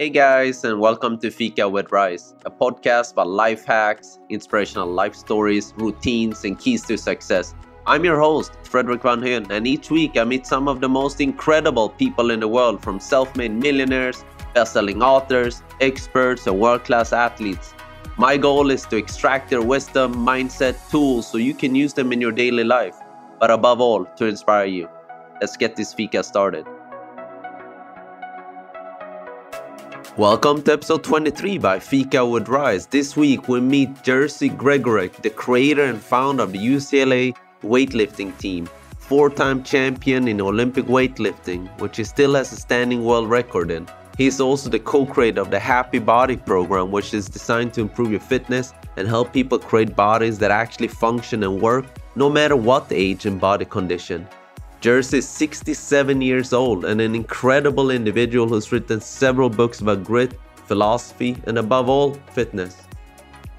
Hey guys, and welcome to Fika with Rice, a podcast about life hacks, inspirational life stories, routines, and keys to success. I'm your host, Frederick Van Hoen, and each week I meet some of the most incredible people in the world from self made millionaires, best selling authors, experts, and world class athletes. My goal is to extract their wisdom, mindset, tools so you can use them in your daily life, but above all, to inspire you. Let's get this Fika started. Welcome to episode 23 by Fika with Rice. This week we meet Jerzy Gregorek, the creator and founder of the UCLA weightlifting team, four time champion in Olympic weightlifting, which he still has a standing world record in. He is also the co creator of the Happy Body program, which is designed to improve your fitness and help people create bodies that actually function and work no matter what age and body condition. Jerzy is 67 years old and an incredible individual who's written several books about grit, philosophy, and above all, fitness.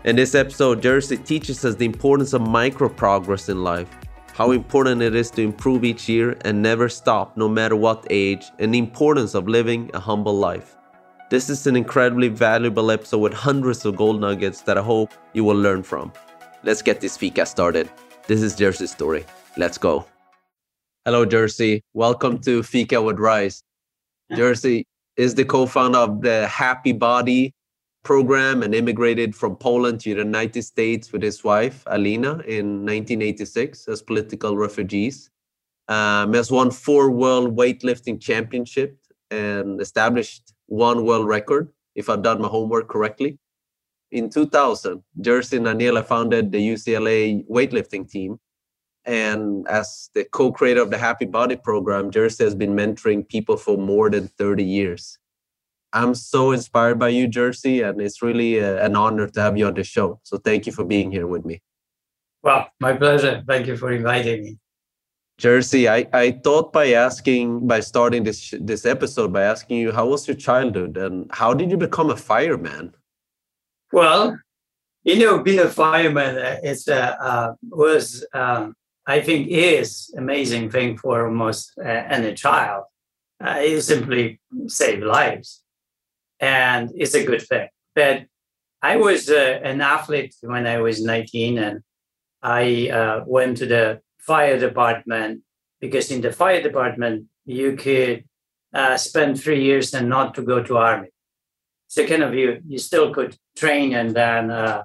In this episode, Jerzy teaches us the importance of micro progress in life, how important it is to improve each year and never stop no matter what age, and the importance of living a humble life. This is an incredibly valuable episode with hundreds of gold nuggets that I hope you will learn from. Let's get this fika started. This is Jerzy's story. Let's go. Hello, Jerzy. Welcome to Fika with Rice. Jerzy is the co-founder of the Happy Body program and immigrated from Poland to the United States with his wife, Aniela, in 1986 as political refugees. Um, has won four world weightlifting championships and established one world record, if I've done my homework correctly. In 2000, Jerzy and Daniela founded the UCLA weightlifting team and as the co-creator of the Happy Body program, Jerzy has been mentoring people for more than 30 years. I'm so inspired by you, Jerzy, and it's really a, an honor to have you on the show. So thank you for being here with me. Well, my pleasure. Thank you for inviting me. Jerzy, I, I thought by asking, by starting this this episode by asking you, how was your childhood and how did you become a fireman? Well, you know, being a fireman uh, it's uh, uh, was um, I think is amazing thing for almost uh, any child. Uh, it simply save lives, and it's a good thing. But I was uh, an athlete when I was 19, and I uh, went to the fire department because in the fire department you could uh, spend three years and not to go to army. So kind of you you still could train and then uh,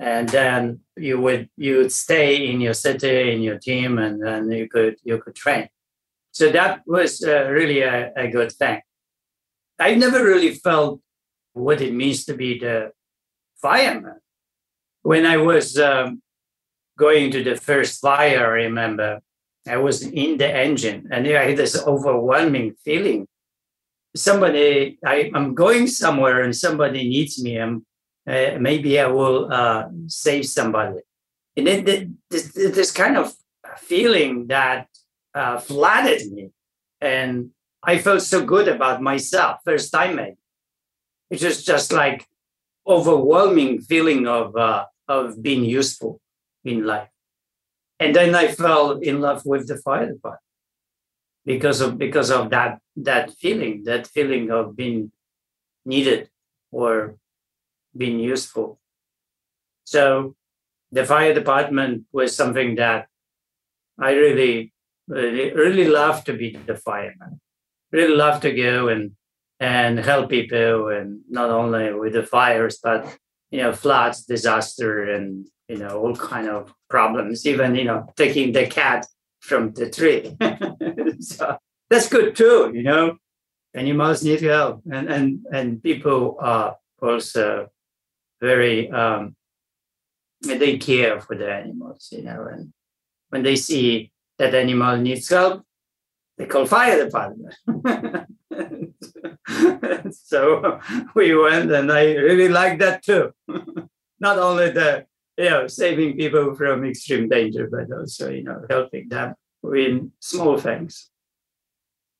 and then you would you would stay in your city in your team and then you could you could train. So that was uh, really a, a good thing. I never really felt what it means to be the fireman. When i was um, going to the first fire i remember i was in the engine and i had this overwhelming feeling. Somebody I, i'm going somewhere and somebody needs me. I'm uh, maybe I will uh, save somebody. And then this, this kind of feeling that uh, me. And I felt so good about myself, first time. It's just, just like overwhelming feeling of, uh, of being useful in life. And then I fell in love with the fire department because of because of that that feeling, that feeling of being needed or been useful. So the fire department was something that I really, really, love to be the fireman. Really love to go and and help people, and not only with the fires, but you know, floods, disaster, and you know, all kind of problems. Even you know, taking the cat from the tree. so that's good too. You know, animals need help, and and and people are also very um, they care for the animals, you know, and when they see that animal needs help, they call fire department. so we went, and I really like that too. Not only the you know saving people from extreme danger, but also you know helping them with small things.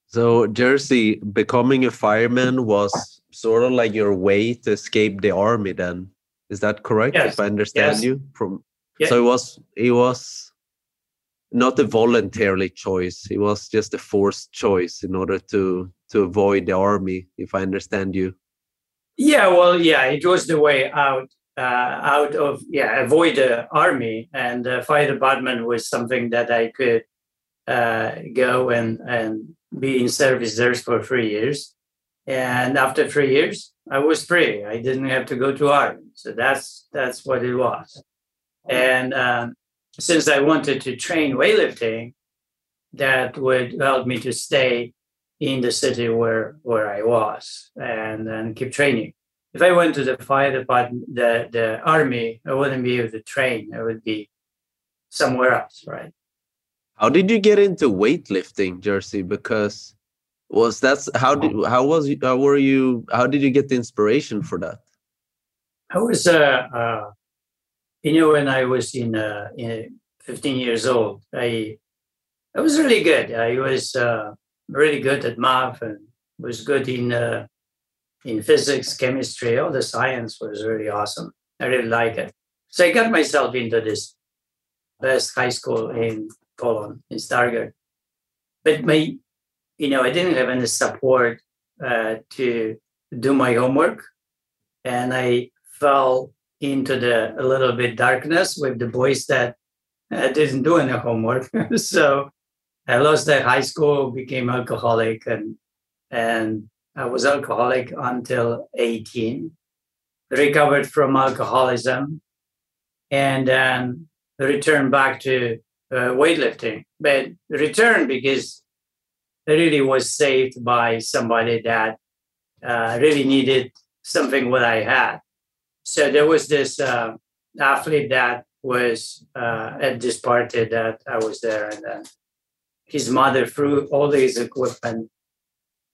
So Jerzy becoming a fireman was sort of like your way to escape the army then is that correct yes. if i understand yes. you from yes. so it was it was not a voluntarily choice it was just a forced choice in order to to avoid the army if i understand you Yeah, well, yeah, it was the way out. Uh, out of yeah, avoid the army and the fire department was something that I could uh, go and and be in service there for three years. And after three years, I was free. I didn't have to go to army. So that's that's what it was. And um, since I wanted to train weightlifting, that would help me to stay in the city where where I was and then keep training. If I went to the fire department, the the army, I wouldn't be able to train. I would be somewhere else, right? How did you get into weightlifting, Jerzy? Because was that's how did how was how were you how did you get the inspiration for that? I was uh, uh you know when I was in uh in 15 years old, I I was really good. I was uh really good at math and was good in uh in physics, chemistry, all the science was really awesome. I really like it. So I got myself into this best high school in Poland in Stargard. But my, you know, I didn't have any support uh, to do my homework, and I fell into the a little bit darkness with the boys that uh, didn't do any homework. so I lost that high school, became alcoholic, and and I was alcoholic until 18. Recovered from alcoholism, and then returned back to uh, weightlifting, but returned because really was saved by somebody that uh, really needed something what I had. So there was this uh, athlete that was uh, at this party that I was there, and then his mother threw all his equipment,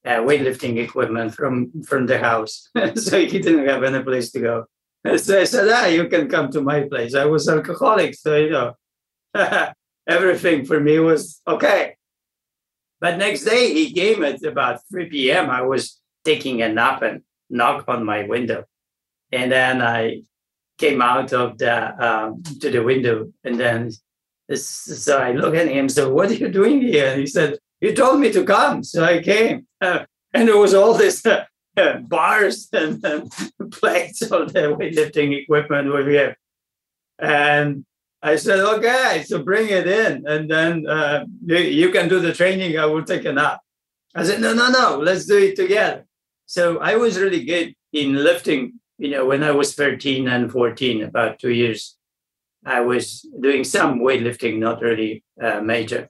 uh, weightlifting equipment, from from the house, so he didn't have any place to go. So I said, "Ah, you can come to my place." I was alcoholic, so you know. everything for me was okay. But next day he came at about 3 p.m. I was taking a nap and knocked on my window. And then I came out of the um, to the window and then so I look at him, so what are you doing here? And he said, You told me to come. So I came. Uh, and there was all this uh, uh, bars and, and plates of the weightlifting equipment with here. And I said, okay, so bring it in. And then uh, you, you, can do the training. I will take a nap. I said, no, no, no, let's do it together. So I was really good in lifting, you know, when I was 13 and 14, about two years, I was doing some weightlifting, not really uh, major.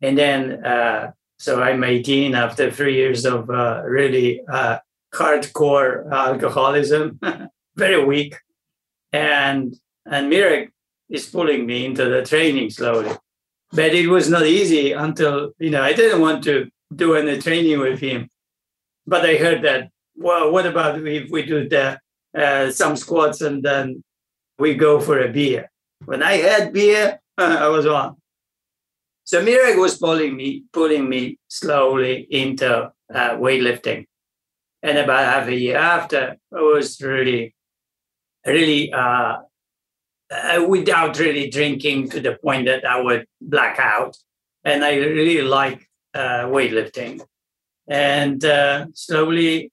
And then, uh, so I'm 18 after three years of uh, really uh, hardcore alcoholism, very weak. And and Mirek is pulling me into the training slowly. But it was not easy until, you know, I didn't want to do any training with him. But I heard that, well, what about if we do the, uh, some squats and then we go for a beer? When I had beer, I was on. So Mirek was pulling me, pulling me slowly into uh, weightlifting. And about half a year after, I was really, really uh, uh, without really drinking to the point that I would black out. And I really like uh, weightlifting. And uh, slowly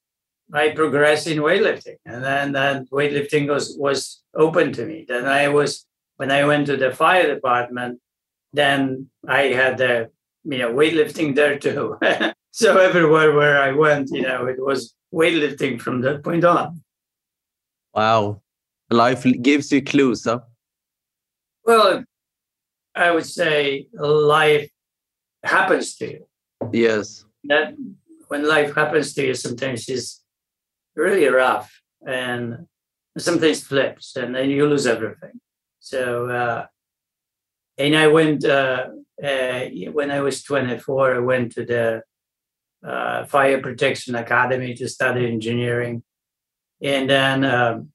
I progressed in weightlifting. And then, then weightlifting was, was open to me. Then I was, when I went to the fire department, then I had the, you know, weightlifting there too. so everywhere where I went, you know, it was weightlifting from that point on. Wow life gives you clues, huh? Well, I would say life happens to you. Yes. That when life happens to you, sometimes it's really rough and sometimes flips and then you lose everything. So, uh, and I went, uh, uh, when I was 24, I went to the uh, Fire Protection Academy to study engineering. And then um,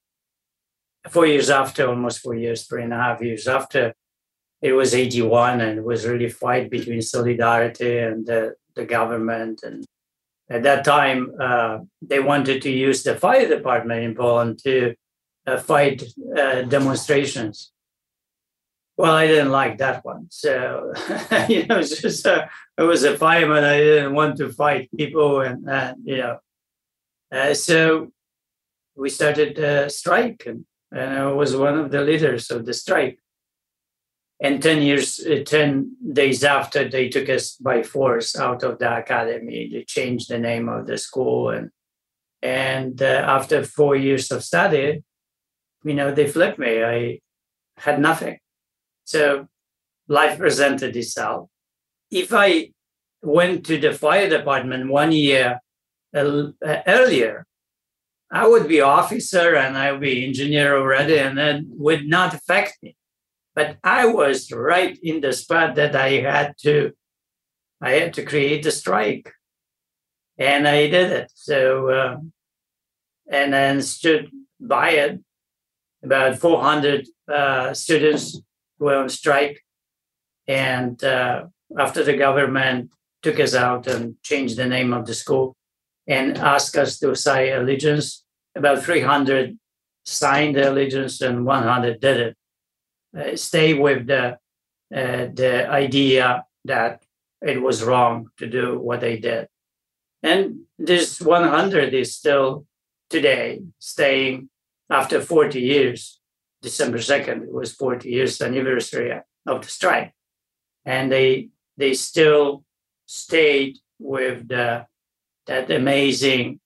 four years after, almost four years, three and a half years after, it was 81 and it was really fight between solidarity and the, the government. And at that time, uh, they wanted to use the fire department in Poland to uh, fight uh, demonstrations. Well, I didn't like that one. So, you know, it was just, uh, I was a fireman. I didn't want to fight people. And, you know, uh, so we started a strike, and, and I was one of the leaders of the strike. And 10 years, uh, 10 days after, they took us by force out of the academy. They changed the name of the school. And, and uh, after four years of study, you know, they flipped me. I had nothing. So life presented itself. If I went to the fire department one year uh, earlier, I would be officer and I would be engineer already, and that would not affect me. But I was right in the spot that I had to, I had to create the strike, and I did it. So, uh, and then stood by it. About 400 uh, students were on strike, and uh, after the government took us out and changed the name of the school, and asked us to sign allegiance. About 300 signed the allegiance and 100 did it. Uh, stay with the, uh, the idea that it was wrong to do what they did. And this 100 is still today staying after 40 years. December 2nd, it was 40 years anniversary of the strike. And they they still stayed with the that amazing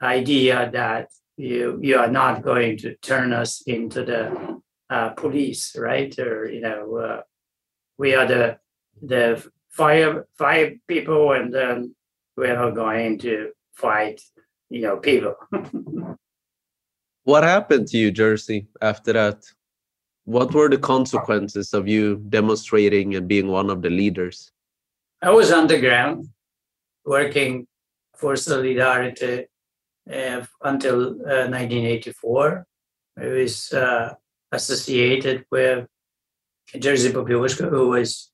idea that you you are not going to turn us into the uh, police, right? Or you know, uh, we are the the fire fire people, and then we're not going to fight, you know, people. what happened to you, Jerzy, after that? What were the consequences of you demonstrating and being one of the leaders? I was underground, working for Solidarity uh, until uh, 1984. I was uh, associated with Jerzy Popiełuszko, who was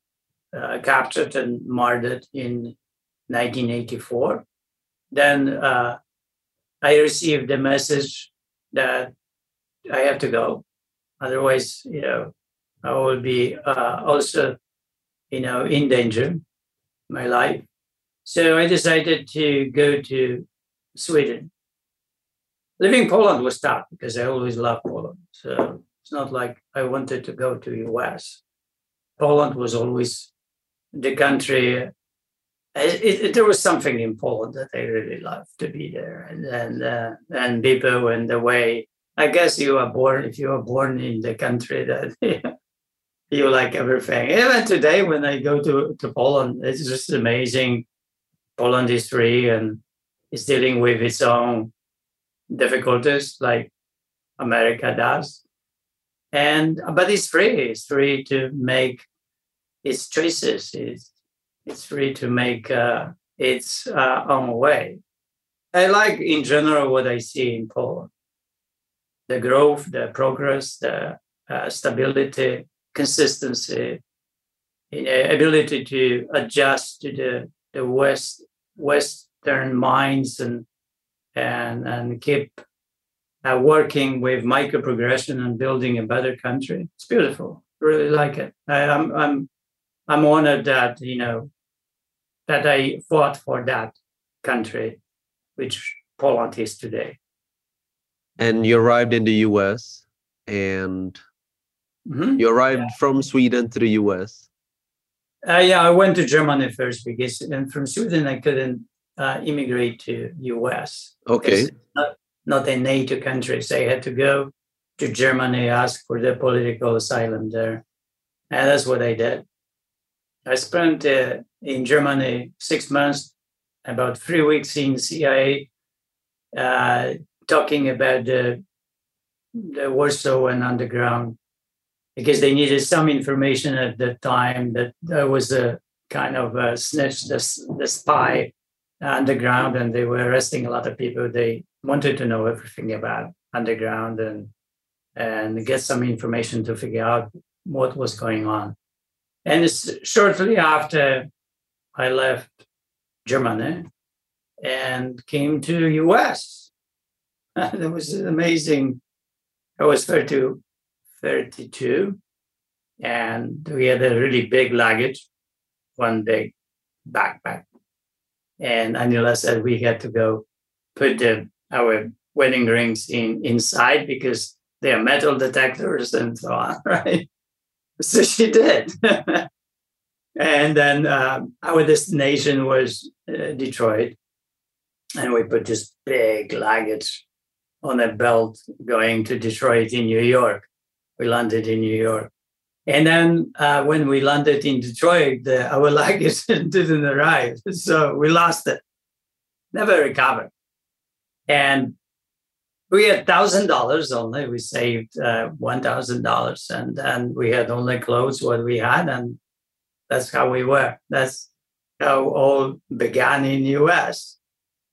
uh, captured and murdered in 1984. Then uh, I received a message that I have to go. Otherwise, you know, I will be uh, also, you know, in danger, my life. So I decided to go to Sweden. Living in Poland was tough because I always loved Poland. So it's not like I wanted to go to US. Poland was always the country. It, it, there was something in Poland that I really loved to be there, and and uh, and people and the way. I guess you are born if you are born in the country that you like everything. Even today, when I go to to Poland, it's just amazing Poland is free and is dealing with its own difficulties like America does. And but it's free. It's free to make its choices. It's it's free to make uh, its uh, own way. I like in general what I see in Poland: the growth, the progress, the uh, stability, consistency, ability to adjust to the the West Western minds and and and keep uh, working with micro progression and building a better country. It's beautiful. Really like it. I, I'm I'm I'm honored that you know that I fought for that country, which Poland is today. And you arrived in the U.S. and mm-hmm. you arrived yeah. from Sweden to the U.S. Uh, yeah, I went to Germany first because, and from Sweden I couldn't uh, immigrate to US. Okay. Not, not a NATO country, so I had to go to Germany, ask for the political asylum there, and that's what I did. I spent uh, in Germany six months, about three weeks in CIA, uh, talking about the the Warsaw and underground because they needed some information at the time that there was a kind of a snitch, the, the spy underground, and they were arresting a lot of people. They wanted to know everything about underground and and get some information to figure out what was going on. And shortly after I left Germany and came to US. that was amazing. I was 32 32. And we had a really big luggage, one big backpack. And Aniela said we had to go put the, our wedding rings in inside because they are metal detectors and so on, right? So she did. and then um, our destination was uh, Detroit. And we put this big luggage on a belt going to Detroit in New York. We landed in New York. And then uh, when we landed in Detroit, the, our luggage didn't arrive. So we lost it, never recovered. And we had thousand dollars only. We saved uh, one thousand dollars, and then we had only clothes what we had, and that's how we were. That's how all began in U.S.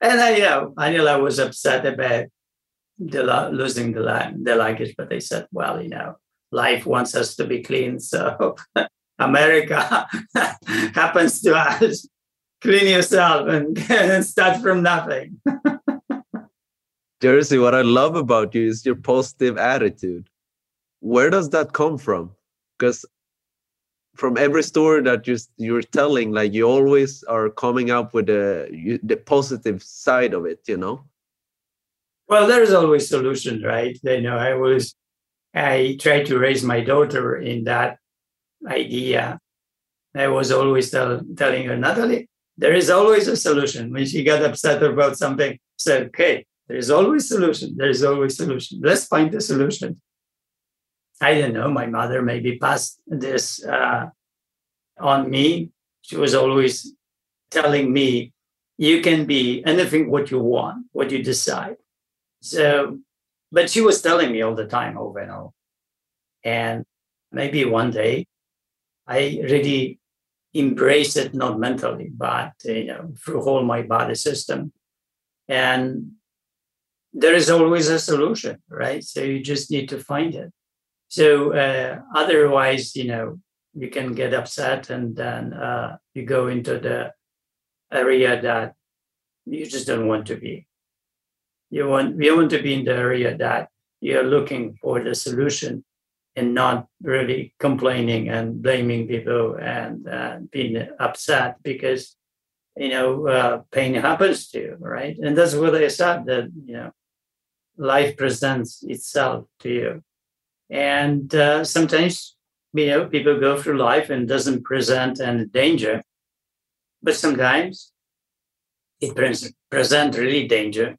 And I, you know, Aniela was upset about the losing the the luggage, but they said, well, you know, life wants us to be clean, so America happens to us. Clean yourself and, and start from nothing. Jerzy, what I love about you is your positive attitude. Where does that come from? Because from every story that you, you're telling, like you always are coming up with the the positive side of it, you know. Well, there's always solutions, right? You know, I was I tried to raise my daughter in that idea. I was always tell, telling her, Natalie, there is always a solution. When she got upset about something, said, okay, there is always solution. There is always solution. Let's find the solution. I don't know. My mother maybe passed this uh, on me. She was always telling me, "You can be anything what you want, what you decide." So, but she was telling me all the time, over and over. And maybe one day, I really embrace it not mentally, but you know, through whole my body system, and there is always a solution, right? So you just need to find it. So uh, otherwise, you know, you can get upset and then uh, you go into the area that you just don't want to be. You want you want to be in the area that you're looking for the solution and not really complaining and blaming people and uh, being upset because you know uh, pain happens to you, right? And that's what I said that you know life presents itself to you. And uh, sometimes, you know, people go through life and doesn't present any danger, but sometimes it presents present really danger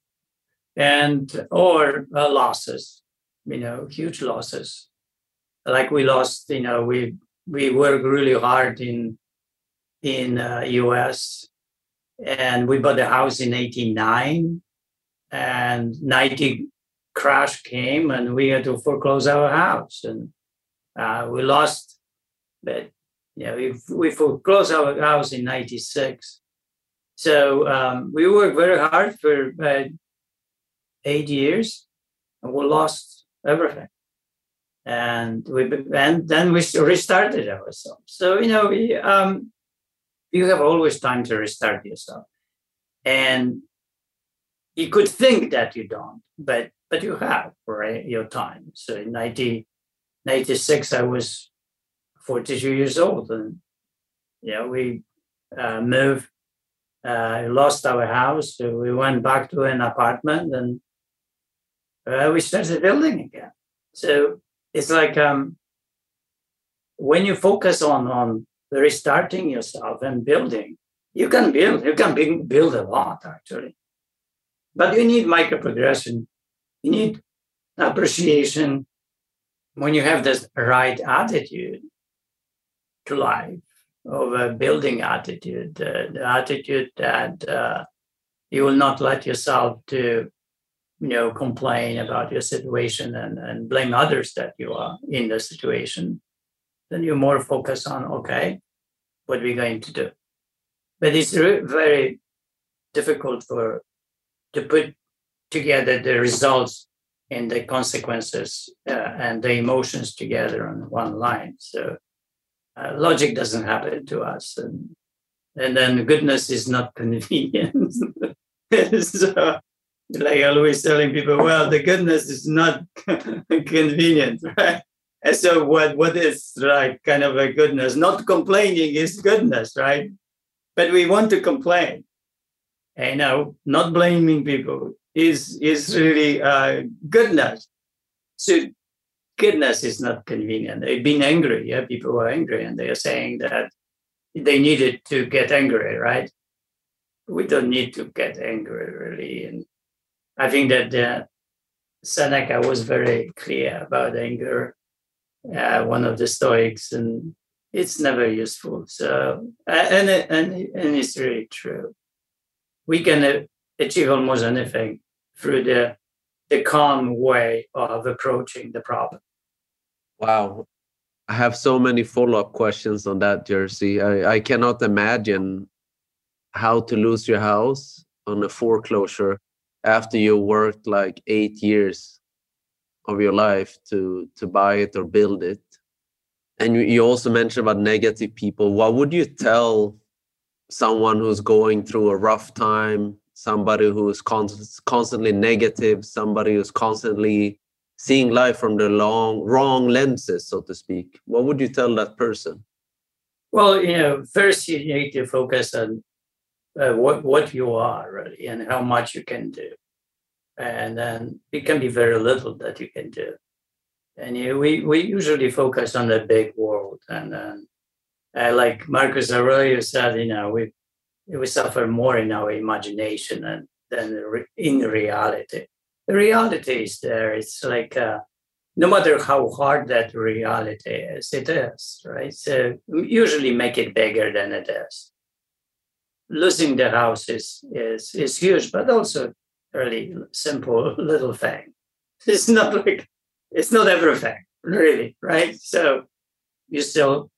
and or uh, losses, you know, huge losses. Like we lost, you know, we we work really hard in in uh, U.S. and we bought a house in '89 and 90 crash came and we had to foreclose our house and uh, we lost but yeah we, we foreclosed our house in 96 so um, we worked very hard for about eight years and we lost everything. And we and then we restarted ourselves. So you know we, um, you have always time to restart yourself. And you could think that you don't, but but you have right your time. So in 1996, I was 42 years old, and know we uh, moved, uh, lost our house, so we went back to an apartment, and uh, we started building again. So it's like um, when you focus on on restarting yourself and building, you can build. You can build a lot actually but you need micro progression. You need appreciation when you have this right attitude to life, of a building attitude, uh, the attitude that uh, you will not let yourself to, you know, complain about your situation and, and blame others that you are in the situation. Then you're more focused on, okay, what we're we going to do? But it's very difficult for to put together the results and the consequences uh, and the emotions together on one line. So uh, logic doesn't happen to us, and and then goodness is not convenient. so, like always telling people, well, the goodness is not convenient, right? And so what what is like kind of a goodness? Not complaining is goodness, right? But we want to complain you know, not blaming people is is really uh, goodness. So goodness is not convenient. They've been angry. Yeah, people were angry, and they are saying that they needed to get angry, right? We don't need to get angry, really. And I think that uh, Seneca was very clear about anger. Uh, one of the Stoics, and it's never useful. So, and and and it's really true. We can achieve almost anything through the the calm way of approaching the problem. Wow. I have so many follow up questions on that, Jerzy. I, I cannot imagine how to lose your house on a foreclosure after you worked like eight years of your life to to buy it or build it. And you, also mentioned about negative people. What would you tell someone who's going through a rough time, somebody who's const- constantly negative, somebody who's constantly seeing life from the long wrong lenses, so to speak? What would you tell that person? Well, you know, first you need to focus on uh, what what you are really and how much you can do, and then it can be very little that you can do. And you we we usually focus on the big world, and then uh, like Marcus Aurelius said, you know, we we suffer more in our imagination than than in reality the reality is there. It's like uh, no matter how hard that reality is, it is, right? So usually make it bigger than it is. Losing the house is is is huge, but also really simple little thing. It's not like it's not everything, really, right? So you still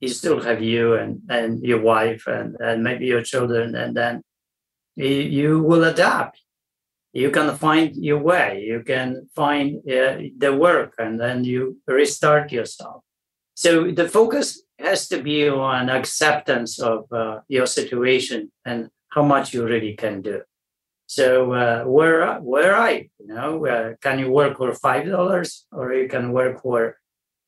you still have you and and your wife and and maybe your children, and then you, you will adapt you can find your way you can find uh, the work and then you restart yourself so the focus has to be on acceptance of uh, your situation and how much you really can do. So uh, where where i you? Know uh, can you work for five dollars or you can work for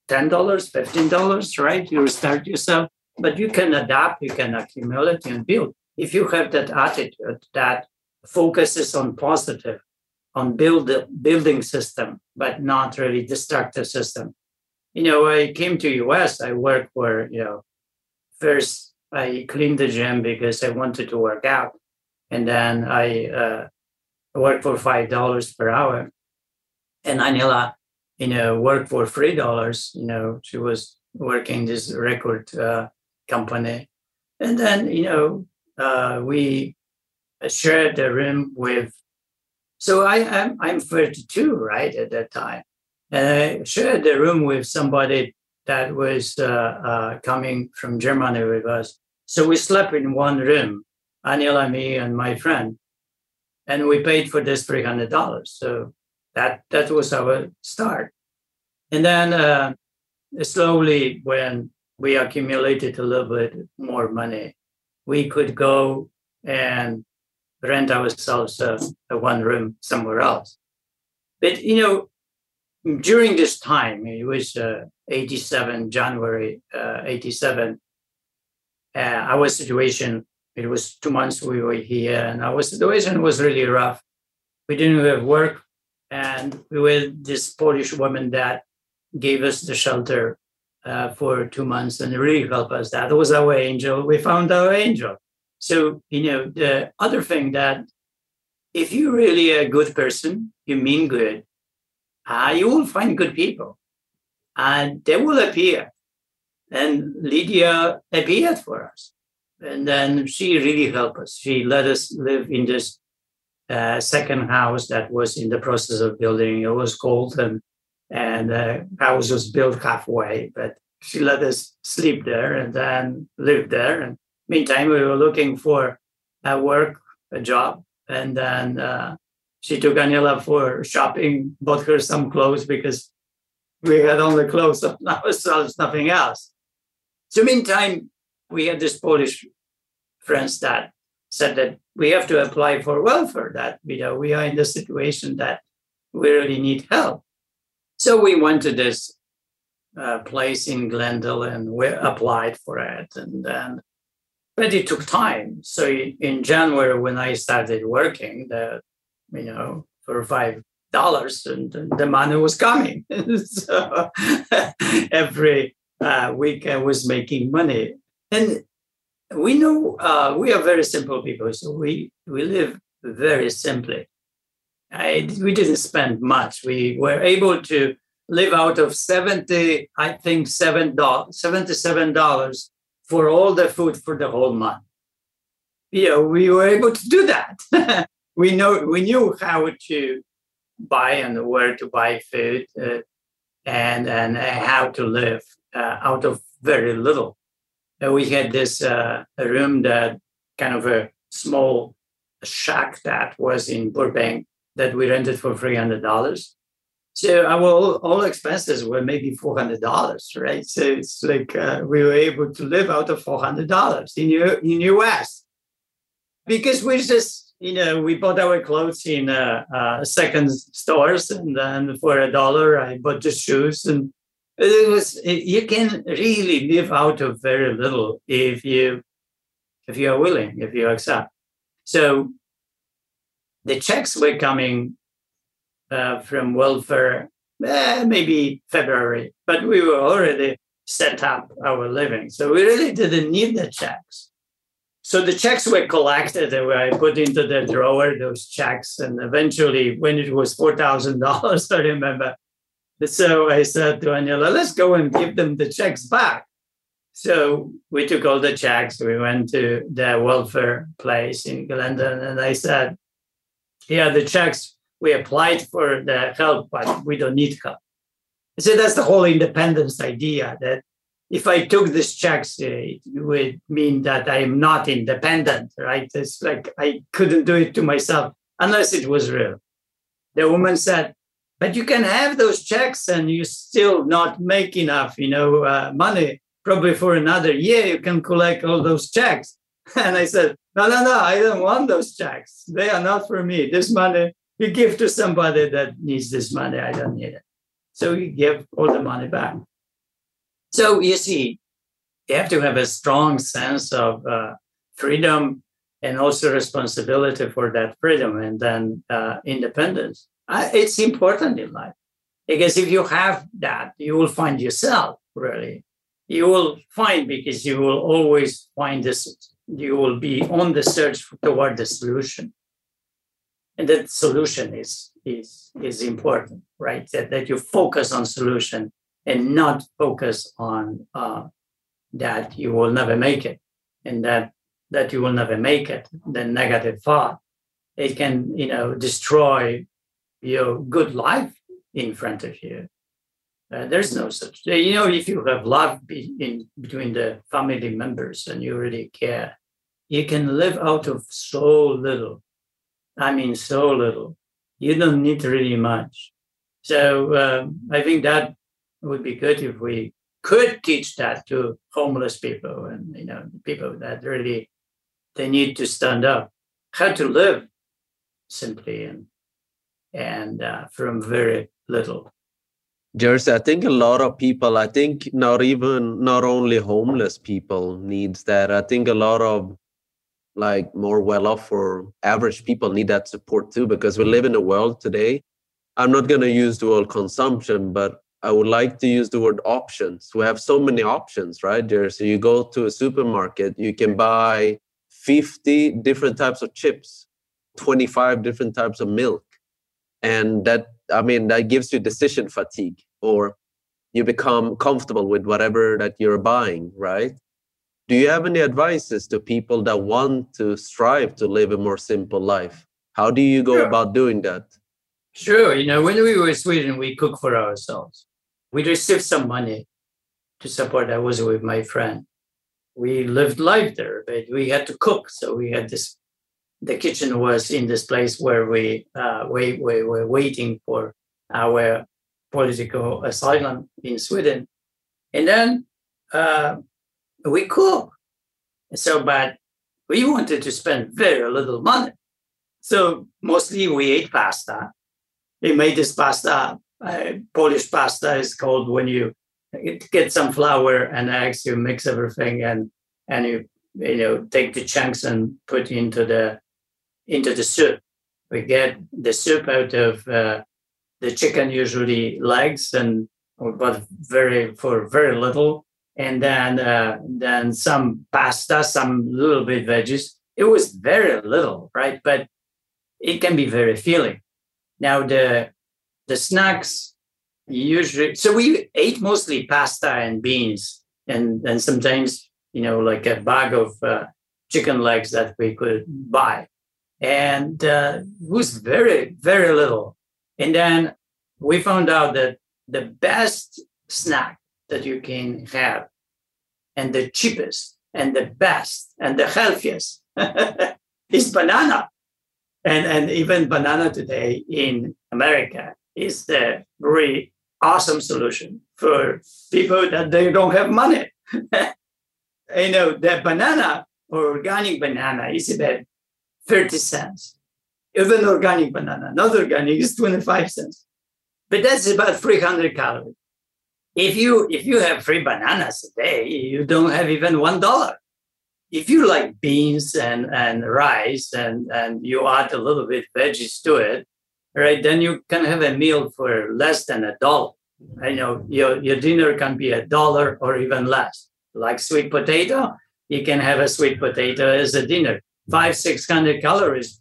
ten dollars fifteen dollars right? You start yourself but you can adapt you can accumulate and build. If you have that attitude that focuses on positive, on build building system, but not really destructive system. You know, I came to US, I worked for, you know, first I cleaned the gym because I wanted to work out. And then I uh, worked for $5 per hour. And Aniela, you know, worked for $3. You know, she was working this record uh, company. And then, you know, uh, we shared the room with. So I am I'm 32, right at that time, and I shared the room with somebody that was uh, uh, coming from Germany with us. So we slept in one room, Aniela, me, and my friend, and we paid for this three hundred dollars. So that that was our start, and then uh, slowly when we accumulated a little bit more money, we could go and rent ourselves a, a one room somewhere else. But you know, during this time, it was uh, 87, January uh, 87, uh, our situation, it was two months we were here, and our situation was really rough. We didn't have work, and we were this Polish woman that gave us the shelter uh, for two months and really helped us. That was our angel. We found our angel. So, you know, the other thing that if you're really a good person, you mean good, uh, you will find good people and they will appear. And Lydia appeared for us. And then she really helped us. She let us live in this uh, second house that was in the process of building. It was cold and and the house was built halfway, but she let us sleep there and then live there. And meantime, we were looking for a work, a job, and then uh, she took Aniela for shopping, bought her some clothes because we had only clothes on ourselves, nothing else. So meantime, we had this Polish friends that said that we have to apply for welfare. That you know we are in the situation that we really need help. So we went to this uh, place in Glendale and we applied for it, and then but it took time. So in January, when I started working, the you know, for five dollars, and, the money was coming. so every uh, week I was making money, and we know uh, we are very simple people, so we we live very simply. I, we didn't spend much. We were able to live out of 70, I think, $7, $77 for all the food for the whole month. Know, we were able to do that. we know we knew how to buy and where to buy food uh, and and how to live uh, out of very little. We had this uh, room that kind of a small shack that was in Burbank that we rented for three hundred dollars. So our all, all, expenses were maybe four hundred dollars, right? So it's like uh, we were able to live out of four hundred dollars in U- in US because we just you know we bought our clothes in uh, uh, second stores and then for a dollar I bought the shoes and it was you can really live out of very little if you if you are willing if you accept. So the checks were coming uh, from welfare, eh, maybe February, but we were already set up our living. So we really didn't need the checks. So the checks were collected and I put into the drawer those checks. And eventually, when it was $4,000, I remember. So I said to Aniela, let's go and give them the checks back. So we took all the checks. We went to the welfare place in Glendale and I said, here yeah, the checks we applied for the help, but we don't need help. So that's the whole independence idea that if I took these checks, it would mean that I am not independent, right? It's like I couldn't do it to myself unless it was real. The woman said, but you can have those checks and you still not make enough, you know, uh, money. Probably for another year, you can collect all those checks. And I said, no, no, no, I don't want those checks. They are not for me. This money you give to somebody that needs this money. I don't need it. So you give all the money back. So you see, you have to have a strong sense of uh, freedom and also responsibility for that freedom and then uh, independence. Uh, it's important in life because if you have that, you will find yourself really. You will find because you will always find this, you will be on the search toward the solution and that solution is is is important right that, that you focus on solution and not focus on uh, that you will never make it and that that you will never make it the negative thought it can you know destroy your good life in front of you uh, there's no such you know if you have love be in between the family members and you really care you can live out of so little I mean, so little. You don't need really much. So um, I think that would be good if we could teach that to homeless people and you know people that really they need to stand up, how to live simply and and uh, from very little. Jerzy, I think a lot of people, I think not even not only homeless people needs that. I think a lot of like more well off or average people need that support too because we live in a world today i'm not going to use the word consumption but i would like to use the word options we have so many options right there so you go to a supermarket you can buy 50 different types of chips 25 different types of milk and that i mean that gives you decision fatigue or you become comfortable with whatever that you're buying right do you have any advices to people that want to strive to live a more simple life? How do you go sure. about doing that? Sure. You know, when we were in Sweden, we cook for ourselves. We received some money to support. I was with my friend. We lived life there, but we had to cook. So we had this. The kitchen was in this place where we uh, we, we were waiting for our political asylum in Sweden, and then uh, we cook. So, but we wanted to spend very little money. So mostly we ate pasta. We made this pasta, uh, Polish pasta is called when you get some flour and eggs, you mix everything and and you you know take the chunks and put into the into the soup. we get the soup out of uh, the chicken, usually legs, and but very for very little, and then uh, then some pasta, some little bit veggies. It was very little, right? But it can be very filling. Now the the snacks usually so we ate mostly pasta and beans and and sometimes you know like a bag of uh, chicken legs that we could buy. And uh, it was very very little. And then we found out that the best snack that you can have and the cheapest and the best and the healthiest is banana and and even banana today in america is the really awesome solution for people that they don't have money. you know, the banana or organic banana is about 30 cents. Even organic banana, not organic, is 25 cents. But that's about 300 calories. If you if you have three bananas a day, you don't have even one dollar. If you like beans and, and rice and, and you add a little bit veggies to it, right? Then you can have a meal for less than a dollar. I know your, your dinner can be a dollar or even less. Like sweet potato, you can have a sweet potato as a dinner. Five, 600 calories,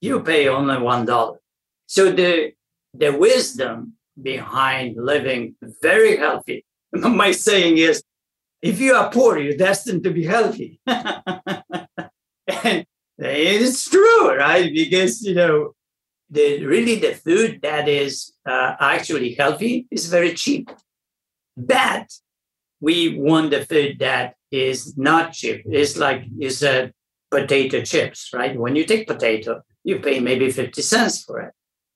you pay only one dollar. So the, the wisdom behind living very healthy, my saying is, if you are poor, you're destined to be healthy. and it's true, right? Because, you know, the really the food that is uh, actually healthy is very cheap. But we want the food that is not cheap. It's like is a potato chips, right? When you take potato, you pay maybe 50 cents for it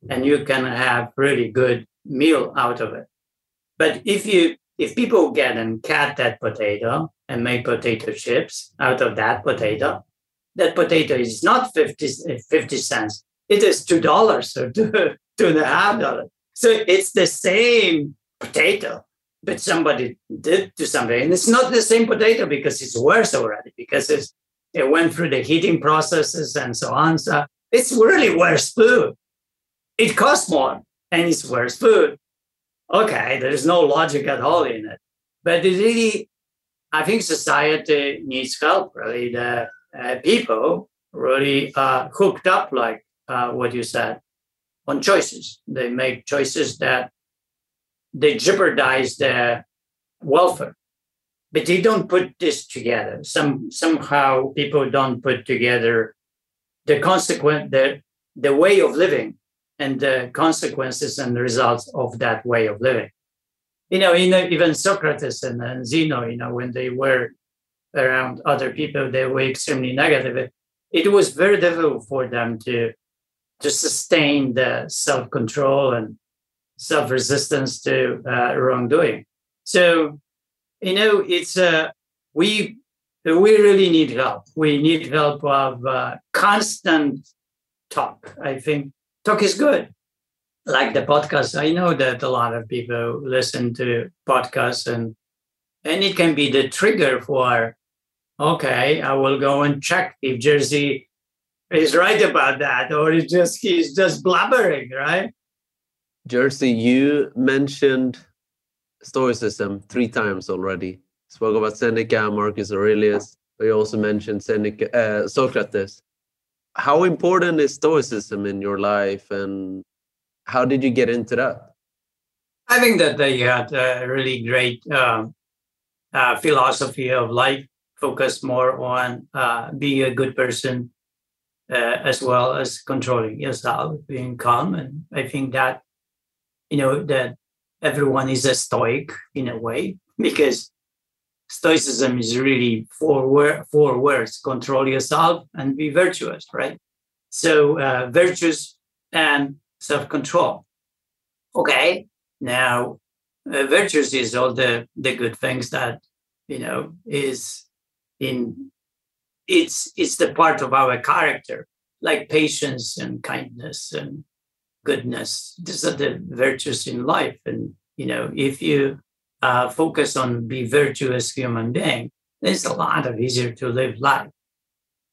and you can have really good meal out of it. But if you if people get and cut that potato and make potato chips out of that potato, that potato is not 50, 50 cents it is two dollars or two two and a half dollars. So it's the same potato, but somebody did do something, and it's not the same potato because it's worse already because it went through the heating processes and so on. So it's really worse food. It costs more and it's worse food. Okay, there's no logic at all in it, but it really, I think society needs help. Really, the uh, people really uh, hooked up like uh, what you said on choices. They make choices that they jeopardize their welfare, but they don't put this together. Some somehow people don't put together the consequent the the way of living and the consequences and the results of that way of living. You know, you know even Socrates and, and Zeno, you know, when they were around other people, they were extremely negative. It was very difficult for them to to sustain the self control and self resistance to uh, wrongdoing. So, you know, it's uh, we we really need help. We need help of uh, constant talk. I think talk is good. Like the podcast, I know that a lot of people listen to podcasts and and it can be the trigger for okay, I will go and check if Jerzy he's right about that, or he's just he's just blabbering, right? Jerzy, you mentioned Stoicism three times already. Spoke about Seneca, Marcus Aurelius. You also mentioned Seneca, uh, Socrates. How important is Stoicism in your life, and how did you get into that? I think that they had a really great um, uh, philosophy of life, focused more on uh, being a good person, uh, as well as controlling yourself, being calm. And I think that, you know, that everyone is a stoic in a way because stoicism is really four, wor- four words control yourself and be virtuous, right? So, uh, virtuous and self control. Okay, now, uh, virtuous is all the, the good things that, you know, is in it's it's the part of our character, like patience and kindness and goodness. These are the virtues in life. And you know, if you uh, focus on be virtuous human being, it's a lot of easier to live life.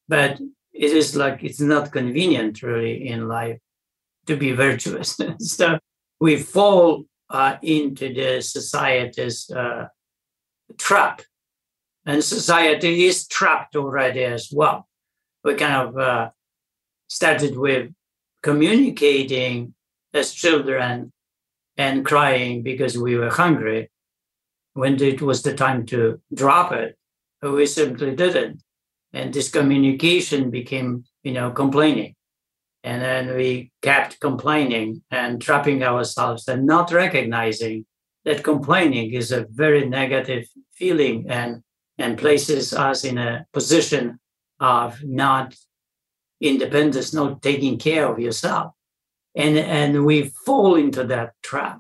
But it is like it's not convenient really in life to be virtuous. so we fall uh, into the society's uh, trap, and society is trapped already as well. We kind of uh, started with communicating as children and crying because we were hungry. When it was the time to drop it, we simply didn't. And this communication became, you know, complaining. And then we kept complaining and trapping ourselves and not recognizing that complaining is a very negative feeling and, and places us in a position of not independence, not taking care of yourself. And, and we fall into that trap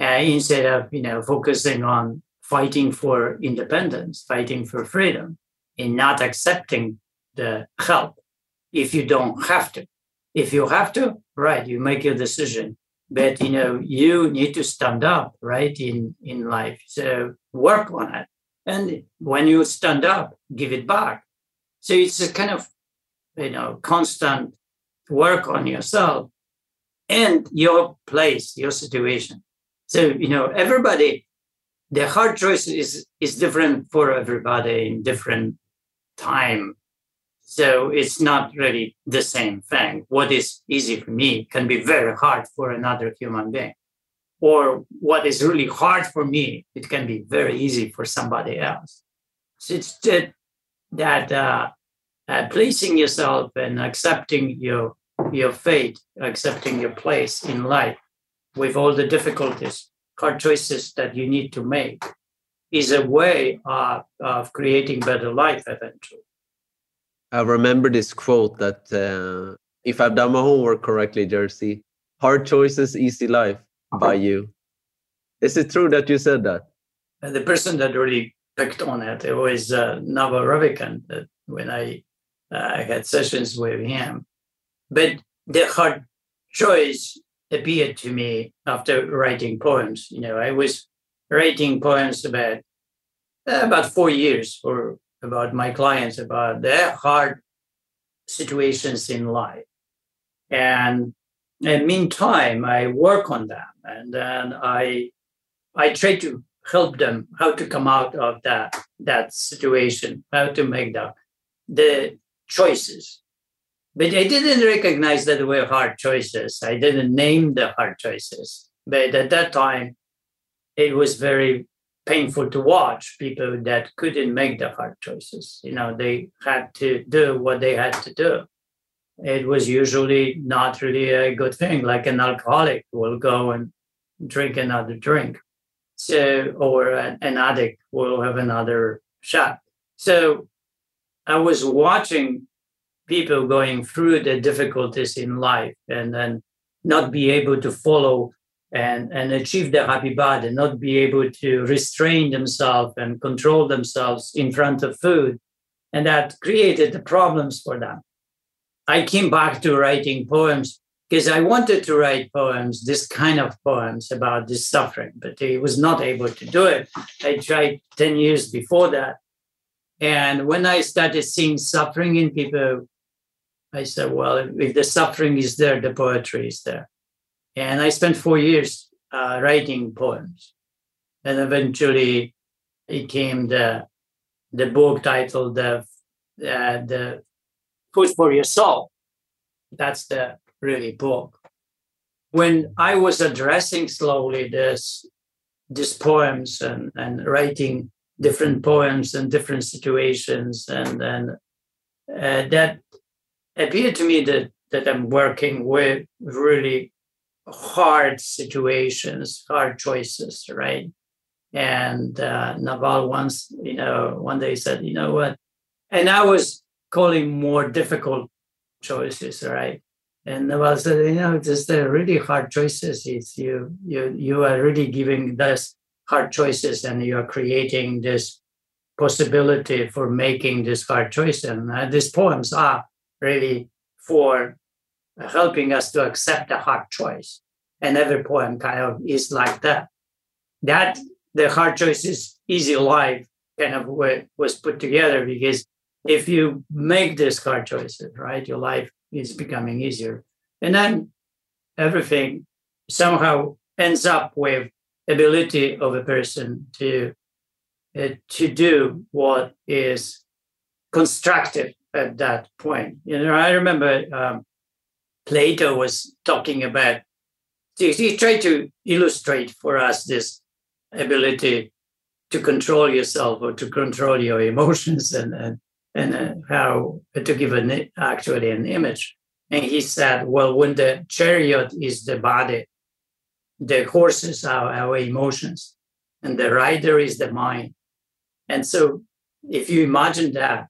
uh, instead of, you know, focusing on fighting for independence, fighting for freedom, and not accepting the help if you don't have to. If you have to, right, you make your decision. But you know, you need to stand up, right, in, in life. So work on it. And when you stand up, give it back. So it's a kind of you know constant work on yourself and your place, your situation. So you know, everybody, the hard choice is is different for everybody in different time. So it's not really the same thing. What is easy for me can be very hard for another human being. Or what is really hard for me, it can be very easy for somebody else. So it's that, that uh, uh, placing yourself and accepting your your fate, accepting your place in life with all the difficulties, hard choices that you need to make is a way of, of creating better life eventually. I remember this quote that uh, if I've done my homework correctly, Jerzy, hard choices, easy life by you. Is it true that you said that? And the person that really picked on it, it was uh, Ravikant that when I uh, had sessions with him. But the hard choice appeared to me after writing poems. You know, I was writing poems about uh, about four years for about my clients about their hard situations in life, and in meantime, I work on them, and then I I try to help them how to come out of that that situation, how to make the the choices. But I didn't recognize that they were hard choices. I didn't name the hard choices. But at that time, it was very painful to watch people that couldn't make the hard choices. You know, they had to do what they had to do. It was usually not really a good thing, like an alcoholic will go and drink another drink. So, or an, an addict will have another shot. So I was watching people going through the difficulties in life and then not be able to follow and, and achieve the happy body, not be able to restrain themselves and control themselves in front of food. And that created the problems for them. I came back to writing poems because I wanted to write poems, this kind of poems about this suffering, but I was not able to do it. I tried 10 years before that. And when I started seeing suffering in people, I said, well, if the suffering is there, the poetry is there. And I spent four years uh, writing poems. And eventually it came the, the book titled the, uh, the Food for Your Soul. That's the really book. When I was addressing slowly this, these poems and, and writing different poems and different situations, and then uh, that appeared to me that that I'm working with really hard situations, hard choices, right? And uh, Naval once, you know, one day said, you know what? And I was calling more difficult choices, right? And Naval said, you know, just the really hard choices. It's you, you, you are really giving this hard choices, and you are creating this possibility for making this hard choice. And uh, these poems are really for helping us to accept a hard choice. And every poem kind of is like that. That the hard choice is easy life kind of was put together because if you make these hard choices, right, your life is becoming easier. And then everything somehow ends up with ability of a person to uh, to do what is constructive at that point. You know, I remember um, Plato was talking about. He, he tried to illustrate for us this ability to control yourself or to control your emotions and and, and uh, how to give an actually an image. And he said, well, when the chariot is the body, the horses are our emotions, and the rider is the mind. And so, if you imagine that,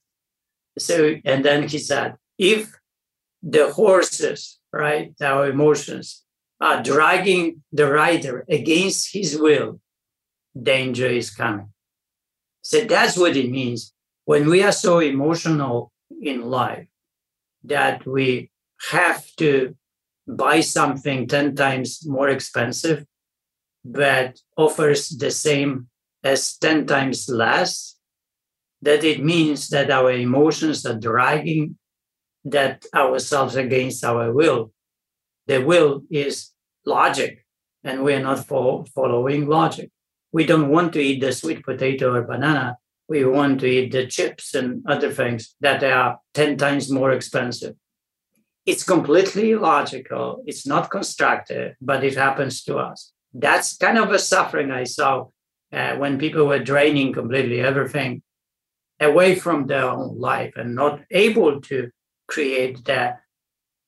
so and then he said, if the horses, right, our emotions, are dragging the rider against his will, danger is coming. So that's what it means when we are so emotional in life that we have to buy something 10 times more expensive but offers the same as 10 times less that it means that our emotions are dragging that ourselves against our will. The will is logic and we're not fo- following logic. We don't want to eat the sweet potato or banana. We want to eat the chips and other things that are 10 times more expensive. It's completely illogical. It's not constructive, but it happens to us. That's kind of a suffering I saw uh, when people were draining completely everything away from their own life and not able to create that,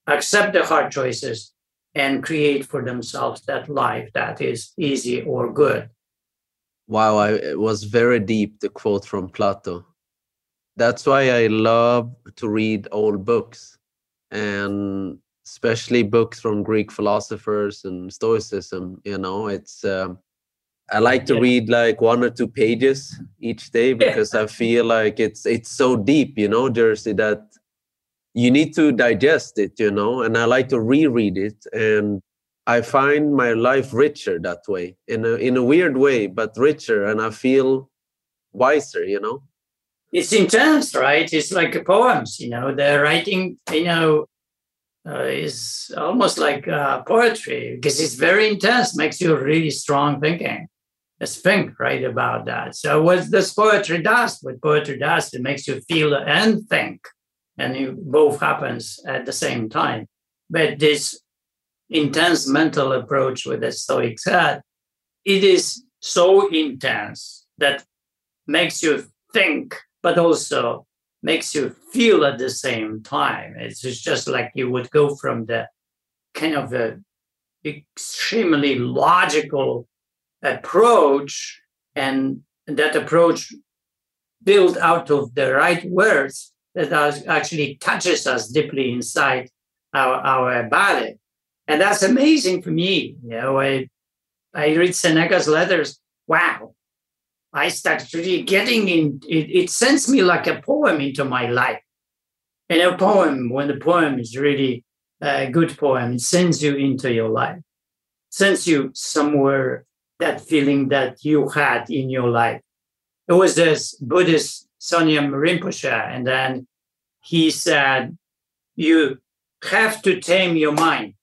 accept the hard choices and create for themselves that life that is easy or good. Wow, I, it was very deep, the quote from Plato. That's why I love to read old books and especially books from Greek philosophers and Stoicism. You know, it's um, I like to yeah. read like one or two pages each day because yeah. I feel like it's it's so deep. You know, Jerzy, that you need to digest it. You know, and I like to reread it and. I find my life richer that way, in a in a weird way, but richer, and I feel wiser. You know it's intense, right? It's like poems, you know, the writing, you know, uh, is almost like uh, poetry because it's very intense, makes you really strong thinking. Think, right, about that. So what this poetry does, what poetry does, it makes you feel and think, and it both happens at the same time. But this intense mental approach with the Stoics had, it is so intense that makes you think but also makes you feel at the same time. It's just like you would go from the kind of a extremely logical approach and that approach built out of the right words that actually touches us deeply inside our, our body. And that's amazing for me. You know, I, I read Seneca's letters. Wow, I started really getting in, it, it sends me like a poem into my life. And a poem, when the poem is really a good poem, it sends you into your life, sends you somewhere that feeling that you had in your life. It was this Buddhist Sonyam Rinpoche, and then he said, You have to tame your mind,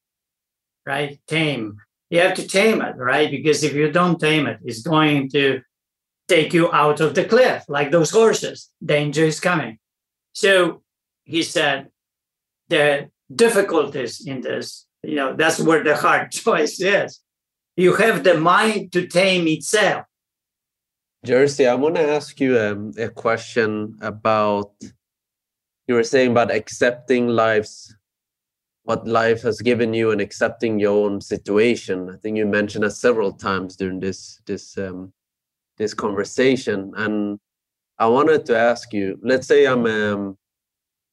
right? Tame. You have to tame it, right? Because if you don't tame it, it's going to take you out of the cliff, like those horses. Danger is coming. So he said, the difficulties in this, you know, that's where the hard choice is. You have the mind to tame itself. Jerzy, I want to ask you um, a question about you were saying about accepting life's what life has given you and accepting your own situation. I think you mentioned it several times during this this um, this conversation. And I wanted to ask you let's say I'm a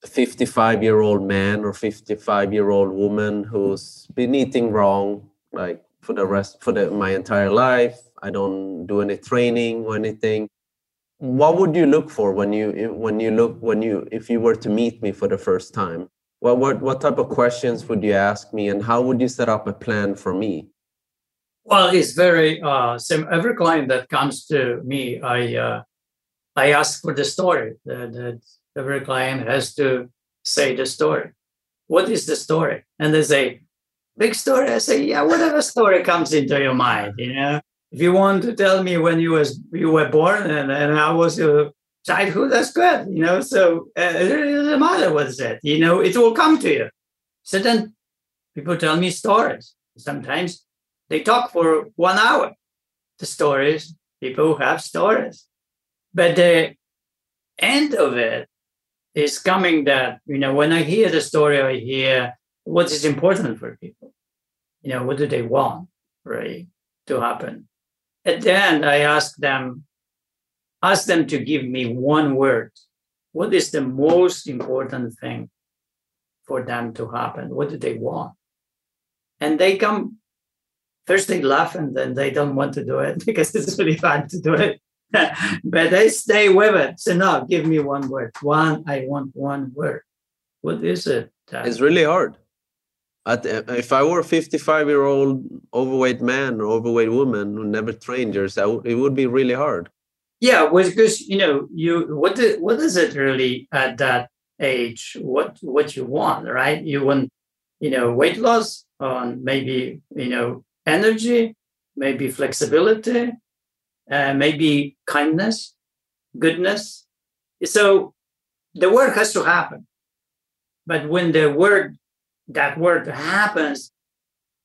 55 year old man or 55 year old woman who's been eating wrong, like for the rest, for the, my entire life. I don't do any training or anything. What would you look for when you when you look when you if you were to meet me for the first time? What what what type of questions would you ask me, and how would you set up a plan for me? Well, it's very uh, same. Every client that comes to me, I uh, I ask for the story. That, that every client has to say the story. What is the story? And they say, big story. I say, yeah, whatever story comes into your mind, you know. If you want to tell me when you was you were born and, and I was your childhood, that's good, you know. So uh, it doesn't matter what is it, you know, it will come to you. So then people tell me stories. Sometimes they talk for one hour. The stories, people have stories. But the end of it is coming that, you know, when I hear the story, I hear what is important for people. You know, what do they want, right, to happen? At the end, I ask them, ask them to give me one word. What is the most important thing for them to happen? What do they want? And they come, first they laugh and then they don't want to do it because it's really hard to do it. but they stay with it. So no, give me one word. One, I want one word. What is it? It's really hard. At, if I were a 55 year old overweight man or overweight woman who never trained yourself, it would be really hard. Yeah, because you know, you what do, what is it really at that age? What what you want, right? You want, you know, weight loss on maybe you know energy, maybe flexibility, uh, maybe kindness, goodness. So the work has to happen. But when the word that work happens,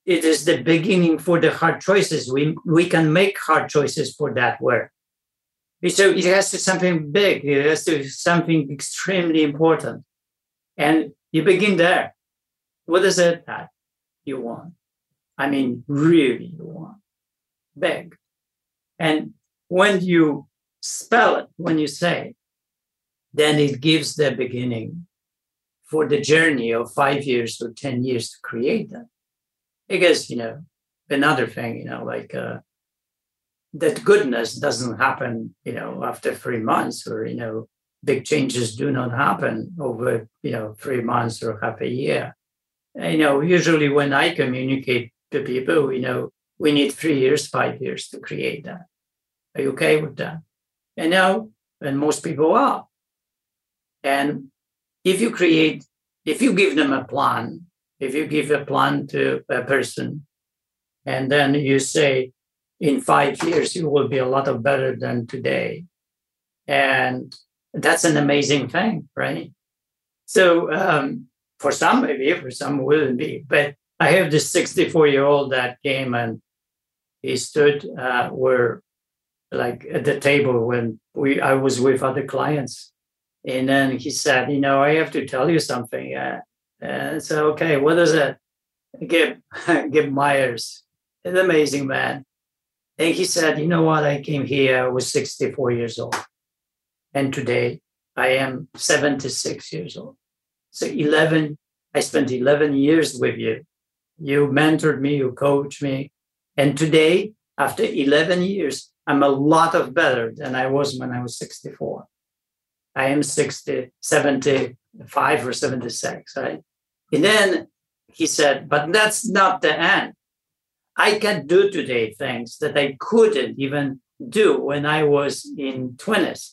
it is the beginning for the hard choices. We we can make hard choices for that work. So it has to something big. It has to something extremely important, and you begin there. What is it that you want? I mean, really, you want big. And when you spell it, when you say, it, then it gives the beginning for the journey of five years or 10 years to create that. Because, you know, another thing, you know, like uh, that goodness doesn't happen, you know, after three months or, you know, big changes do not happen over, you know, three months or half a year. And, you know, usually when I communicate to people, you know, we need three years, five years to create that. Are you okay with that? And now, and most people are. And if you create, if you give them a plan, if you give a plan to a person, and then you say, in five years, you will be a lot of better than today. And that's an amazing thing, right? So um, for some, maybe, for some, wouldn't be. But I have this 64 year old that came and he stood uh, where, like, at the table when we I was with other clients, and then he said, You know, I have to tell you something. Uh, and I said, Okay, what is it? Gib, Gib Myers, an amazing man. And he said, You know what? I came here, I was 64 years old. And today I am 76 years old. So 11, I spent 11 years with you. You mentored me, you coached me. And today, after 11 years, I'm a lot of better than I was when I was 64. I am 60, 75 or 76, right? And then he said, but that's not the end. I can do today things that I couldn't even do when I was in 20s.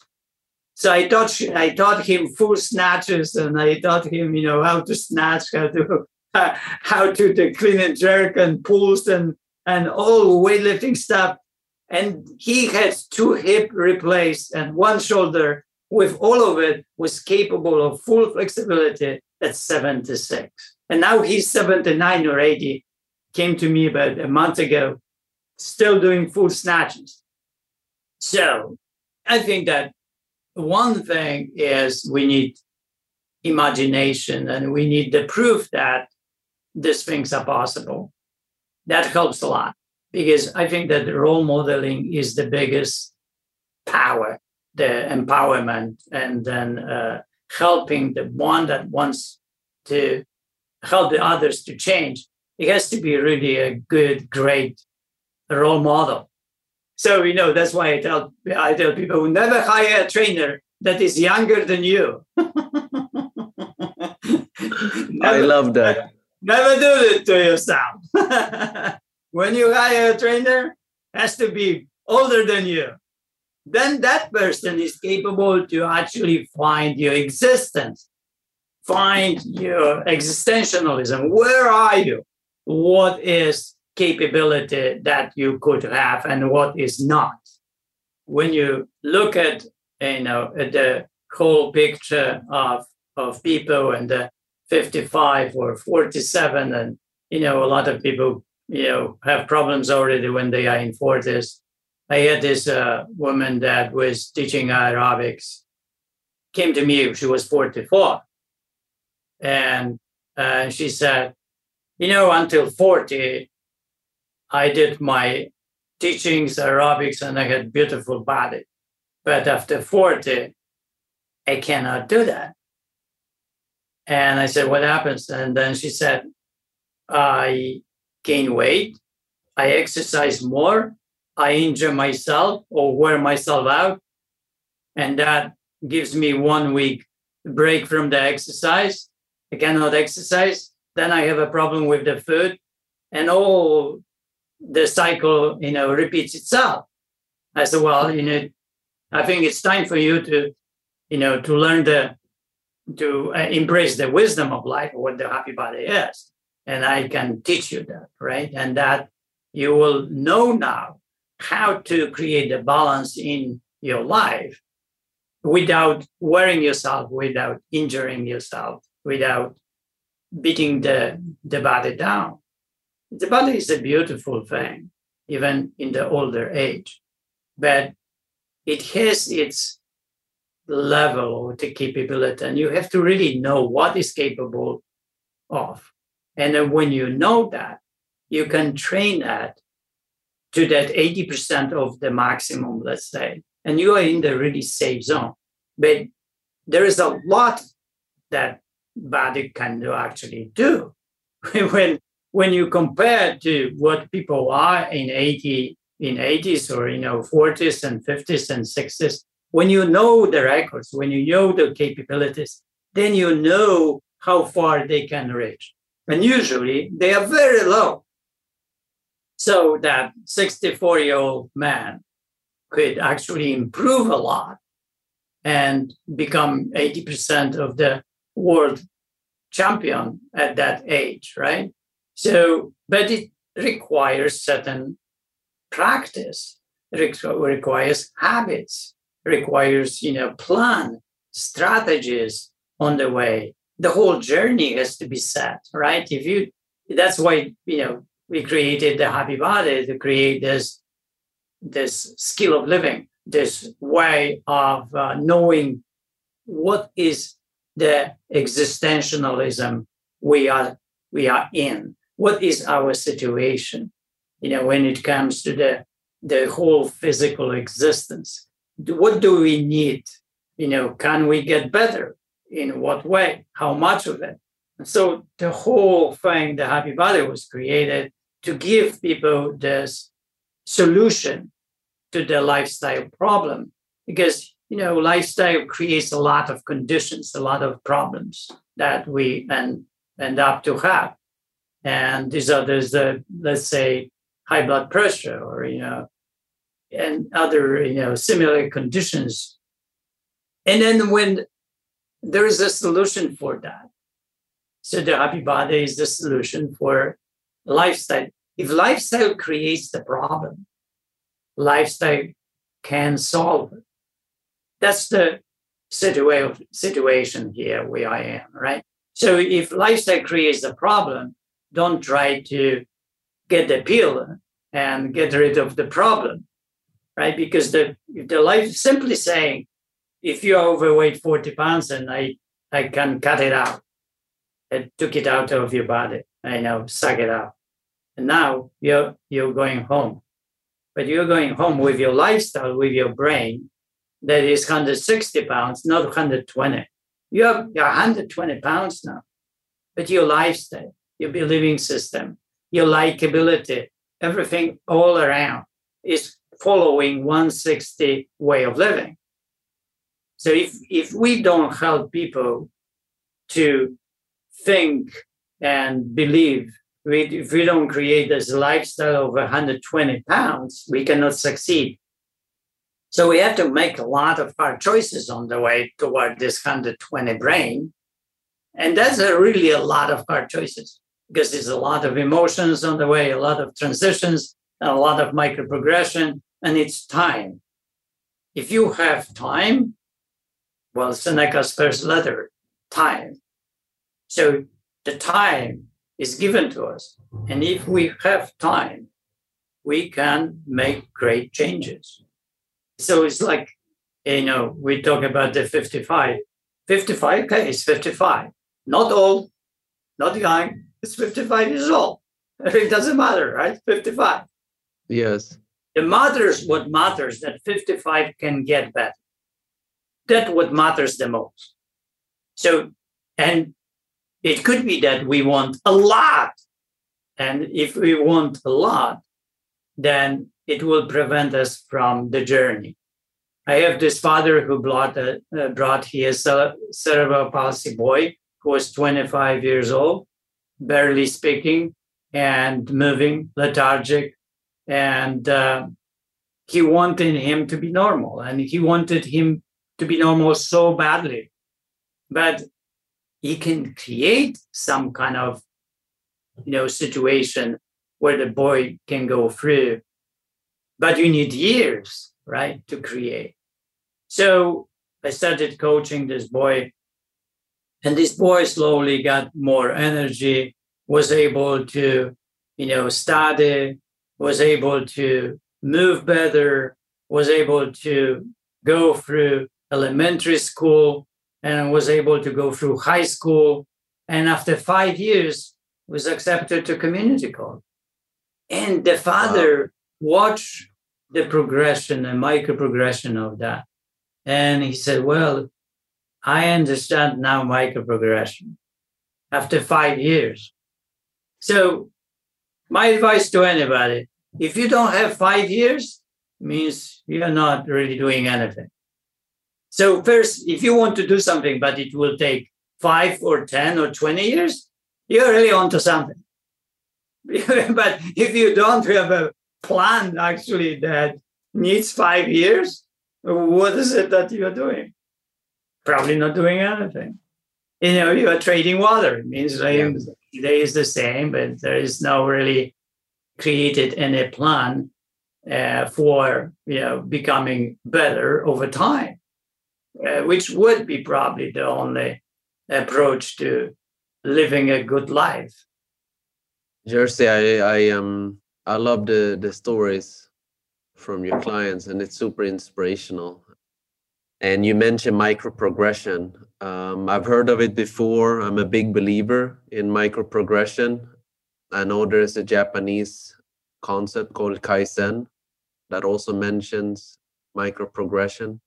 So I taught I taught him full snatches, and I taught him, you know, how to snatch, how to uh, how to do clean and jerk and pulls and and all weightlifting stuff. And he had two hip replaced and one shoulder with all of it was capable of full flexibility at 76. And now he's 79 or 80, came to me about a month ago, still doing full snatches. So I think that one thing is we need imagination and we need the proof that these things are possible. That helps a lot because I think that role modeling is the biggest power the empowerment and then uh, helping the one that wants to help the others to change, it has to be really a good, great role model. So you know that's why I tell I tell people never hire a trainer that is younger than you. never, I love that. Never do it to yourself. when you hire a trainer, has to be older than you then that person is capable to actually find your existence, find your existentialism. Where are you? What is capability that you could have and what is not? When you look at you know at the whole picture of of people and the 55 or 47 and you know a lot of people you know have problems already when they are in 40s I had this uh, woman that was teaching aerobics, came to me, she was 44. And uh, she said, You know, until 40, I did my teachings, aerobics, and I had beautiful body. But after 40, I cannot do that. And I said, What happens? And then she said, I gain weight, I exercise more, I injure myself or wear myself out. And that gives me one week break from the exercise. I cannot exercise. Then I have a problem with the food. And all the cycle, you know, repeats itself. I said, well, you know, I think it's time for you to, you know, to learn the, to uh, embrace the wisdom of life, what the happy body is. And I can teach you that, right? And that you will know now how to create a balance in your life without wearing yourself, without injuring yourself, without beating the, the body down. The body is a beautiful thing, even in the older age, but it has its level or the capability, and you have to really know what is capable of. And then when you know that, you can train that to that 80% of the maximum, let's say, and you are in the really safe zone. But there is a lot that body can do actually do. when when you compare to what people are in 80 in 80s or you know 40s and 50s and 60s, when you know the records, when you know the capabilities, then you know how far they can reach. And usually they are very low. So that 64 year old man could actually improve a lot and become 80% of the world champion at that age, right? So, but it requires certain practice, it requires habits, requires, you know, plan, strategies on the way. The whole journey has to be set, right? If you, that's why, you know, we created the happy body to create this this skill of living this way of uh, knowing what is the existentialism we are we are in. What is our situation? You know when it comes to the the whole physical existence what do we need? You know can we get better? In what way? How much of it? So the whole thing, the happy body, was created to give people this solution to the lifestyle problem. Because you know, lifestyle creates a lot of conditions, a lot of problems that we end, end up to have. And these are there's the let's say high blood pressure or you know and other you know similar conditions. And then when there is a solution for that, so the happy body is the solution for lifestyle. If lifestyle creates the problem, lifestyle can solve it. That's the situa- situation here where I am, right? So if lifestyle creates the problem, don't try to get the pill and get rid of the problem, right? Because the the life simply saying, if you're overweight 40 pounds and I, I can cut it out it took it out of your body. I know, suck it up. And now you're you're going home. But you're going home with your lifestyle, with your brain that is 160 pounds, not 120. You're, you're 120 pounds now. But your lifestyle, your believing system, your likability, everything all around is following 160 way of living. So if if we don't help people to think and believe we, if we don't create this lifestyle of 120 pounds, we cannot succeed. So we have to make a lot of hard choices on the way toward this 120 brain. And that's a really a lot of hard choices because there's a lot of emotions on the way, a lot of transitions, and a lot of micro progression, and it's time. If you have time, well, Seneca's first letter, time. So the time is given to us. And if we have time, we can make great changes. So it's like, you know, we talk about the 55. 55, okay, it's 55. Not old, not young, it's 55 years old. It doesn't matter, right? 55. Yes. The matters what matters that 55 can get better. That's what matters the most. So, and it could be that we want a lot. And if we want a lot, then it will prevent us from the journey. I have this father who brought, a, uh, brought his cerebral palsy boy who was 25 years old, barely speaking and moving, lethargic. And uh, he wanted him to be normal and he wanted him to be normal so badly. But he can create some kind of you know situation where the boy can go through but you need years, right, to create. So I started coaching this boy, and this boy slowly got more energy, was able to, you know, study, was able to move better, was able to go through elementary school, and was able to go through high school. And after five years, was accepted to community college. And the father watched the progression, the micro progression of that. And he said, Well, I understand now micro progression after five years. So, my advice to anybody if you don't have five years, means you're not really doing anything. So, first, if you want to do something, but it will take five or 10 or 20 years, you're really onto something. but if you don't have a plan actually that needs five years, what is it that you're doing? Probably not doing anything. You know, you are trading water. It means yeah. today is the same, but there is no really created any plan uh, for you know becoming better over time, uh, which would be probably the only approach to living a good life. Jerzy, I I um I love the the stories from your clients, and it's super inspirational. And you mentioned micro progression. Um, I've heard of it before. I'm a big believer in micro progression. I know there's a Japanese concept called Kaizen that also mentions micro progression.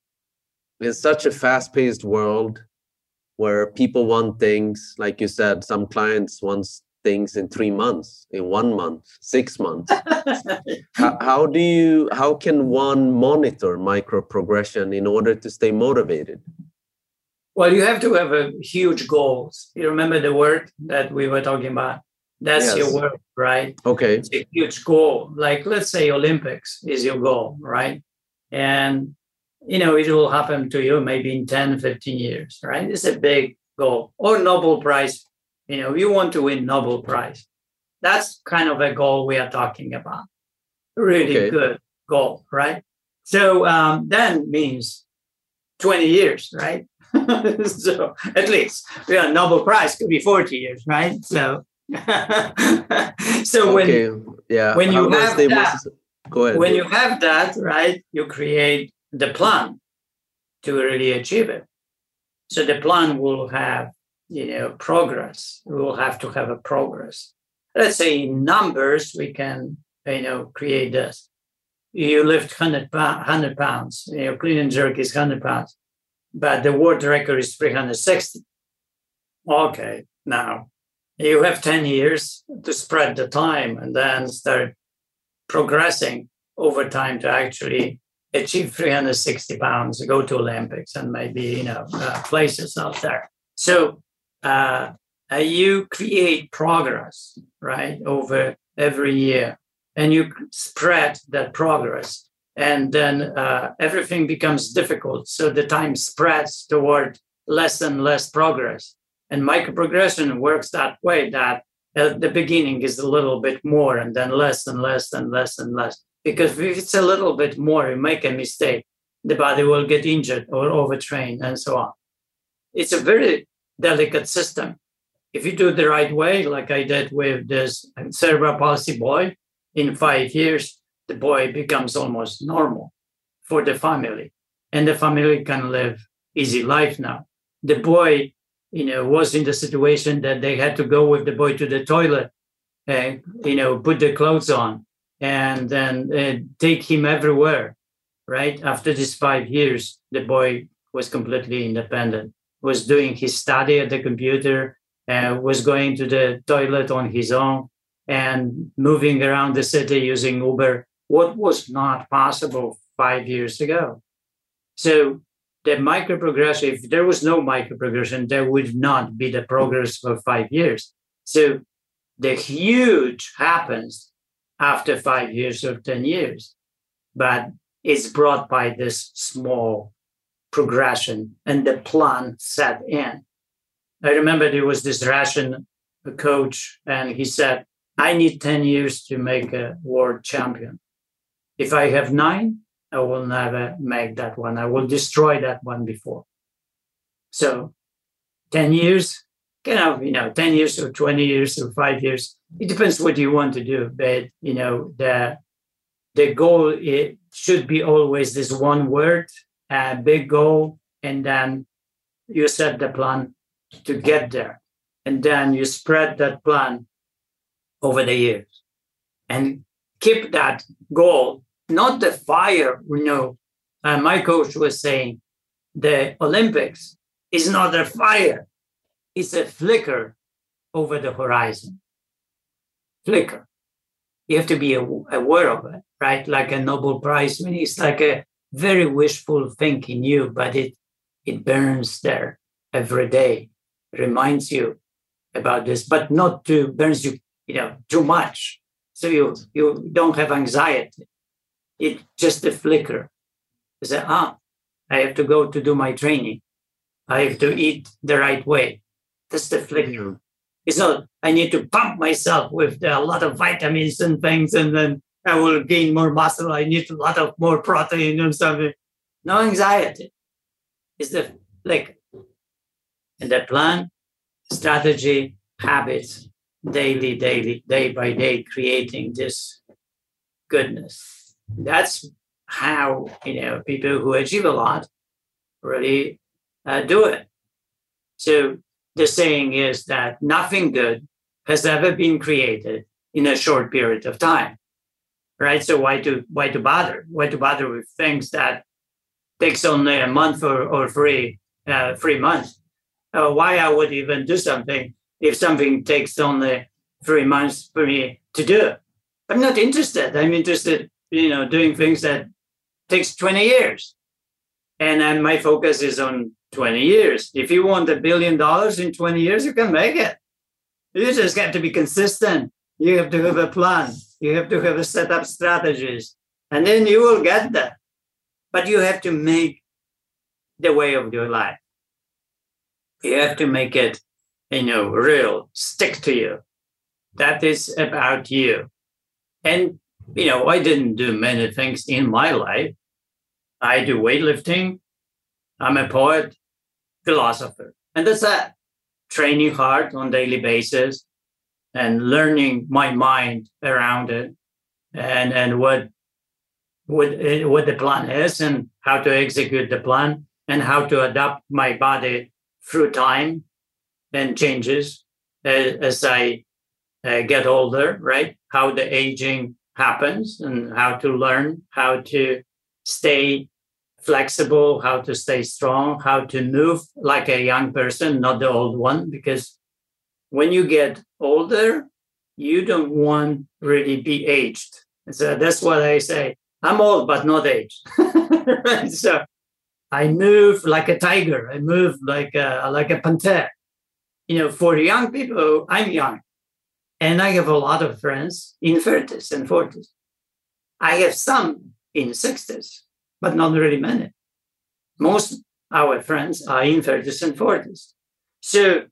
It's such a fast paced world where people want things, like you said, some clients want things in three months in one month six months. How, how, do you how can one monitor micro progression in order to stay motivated? Well you have to have a huge goals you remember the word that we were talking about? That's yes. your word right? Okay. It's a huge goal. Like let's say olympics is your goal right? And you know it will happen to you maybe in 10 15 years right it's a big goal or nobel prize you know, you want to win Nobel Prize. That's kind of a goal we are talking about. Really okay. good goal, right? So um, then means 20 years, right? so at least yeah, Nobel Prize could be 40 years, right? So so when okay. yeah when you have that, go ahead. When you have that, right, you create the plan to really achieve it. So the plan will have you know progress. We will have to have a progress. Let's say in numbers we can you know create this. You lift 100, 100 pounds you know clean and jerk is 100 pounds but the world record is 360 okay now you have 10 years to spread the time and then start progressing over time to actually achieve 360 pounds go to olympics and maybe you know uh, places out there so uh, uh, you create progress, right, over every year, and you spread that progress. and then uh, everything becomes difficult. So the time spreads toward less and less progress. And microprogression works that way that at the beginning is a little bit more and then less and less and less and less. Because if it's a little bit more, you make a mistake, the body will get injured or overtrained and so on. It's a very delicate system. If you do it the right way, like I did with this cerebral palsy boy, in five years, the boy becomes almost normal for the family and the family can live easy life now the boy you know was in the situation that they had to go with the boy to the toilet and you know put the clothes on and then uh, take him everywhere right after these five years the boy was completely independent was doing his study at the computer and was going to the toilet on his own and moving around the city using uber what was not possible five years ago. So the microprogression, if there was no microprogression, there would not be the progress for five years. So the huge happens after five years or 10 years, but it's brought by this small progression and the plan set in. I remember there was this Russian coach, and he said, I need 10 years to make a world champion. If I have nine, I will never make that one. I will destroy that one before. So 10 years, kind of, you know, 10 years or 20 years or five years. It depends what you want to do. But, you know, the the goal it should be always this one word, a big goal, and then you set the plan to get there. And then you spread that plan over the years and keep that goal not the fire. You know, uh, my coach was saying the Olympics is not a fire, it's a flicker over the horizon. Flicker. You have to be aware of it, right? Like a Nobel Prize. I mean, it's like a very wishful thinking you, but it it burns there every day, reminds you about this, but not to burns you, you know, too much. So you you don't have anxiety it just a flicker. You say, ah, I have to go to do my training. I have to eat the right way. That's the flicker. It's not, I need to pump myself with a lot of vitamins and things, and then I will gain more muscle. I need a lot of more protein and something. No anxiety. It's the like And the plan, strategy, habits, daily, daily, day by day, creating this goodness that's how you know people who achieve a lot really uh, do it. So the saying is that nothing good has ever been created in a short period of time, right? So why to why to bother? Why to bother with things that takes only a month or, or three uh, three months? Uh, why I would even do something if something takes only three months for me to do? I'm not interested. I'm interested you know, doing things that takes 20 years. And then my focus is on 20 years. If you want a billion dollars in 20 years, you can make it. You just have to be consistent. You have to have a plan. You have to have a set up strategies. And then you will get that. But you have to make the way of your life. You have to make it, you know, real, stick to you. That is about you. And you know, I didn't do many things in my life. I do weightlifting. I'm a poet, philosopher, and that's that. Training hard on daily basis and learning my mind around it and and what what what the plan is and how to execute the plan and how to adapt my body through time and changes as, as I uh, get older, right? How the aging happens and how to learn how to stay flexible, how to stay strong, how to move like a young person, not the old one. Because when you get older, you don't want really be aged. So that's what I say. I'm old, but not aged. So I move like a tiger. I move like a, like a panther. You know, for young people, I'm young. And I have a lot of friends in 30s and 40s. I have some in 60s, but not really many. Most our friends are in 30s and 40s. So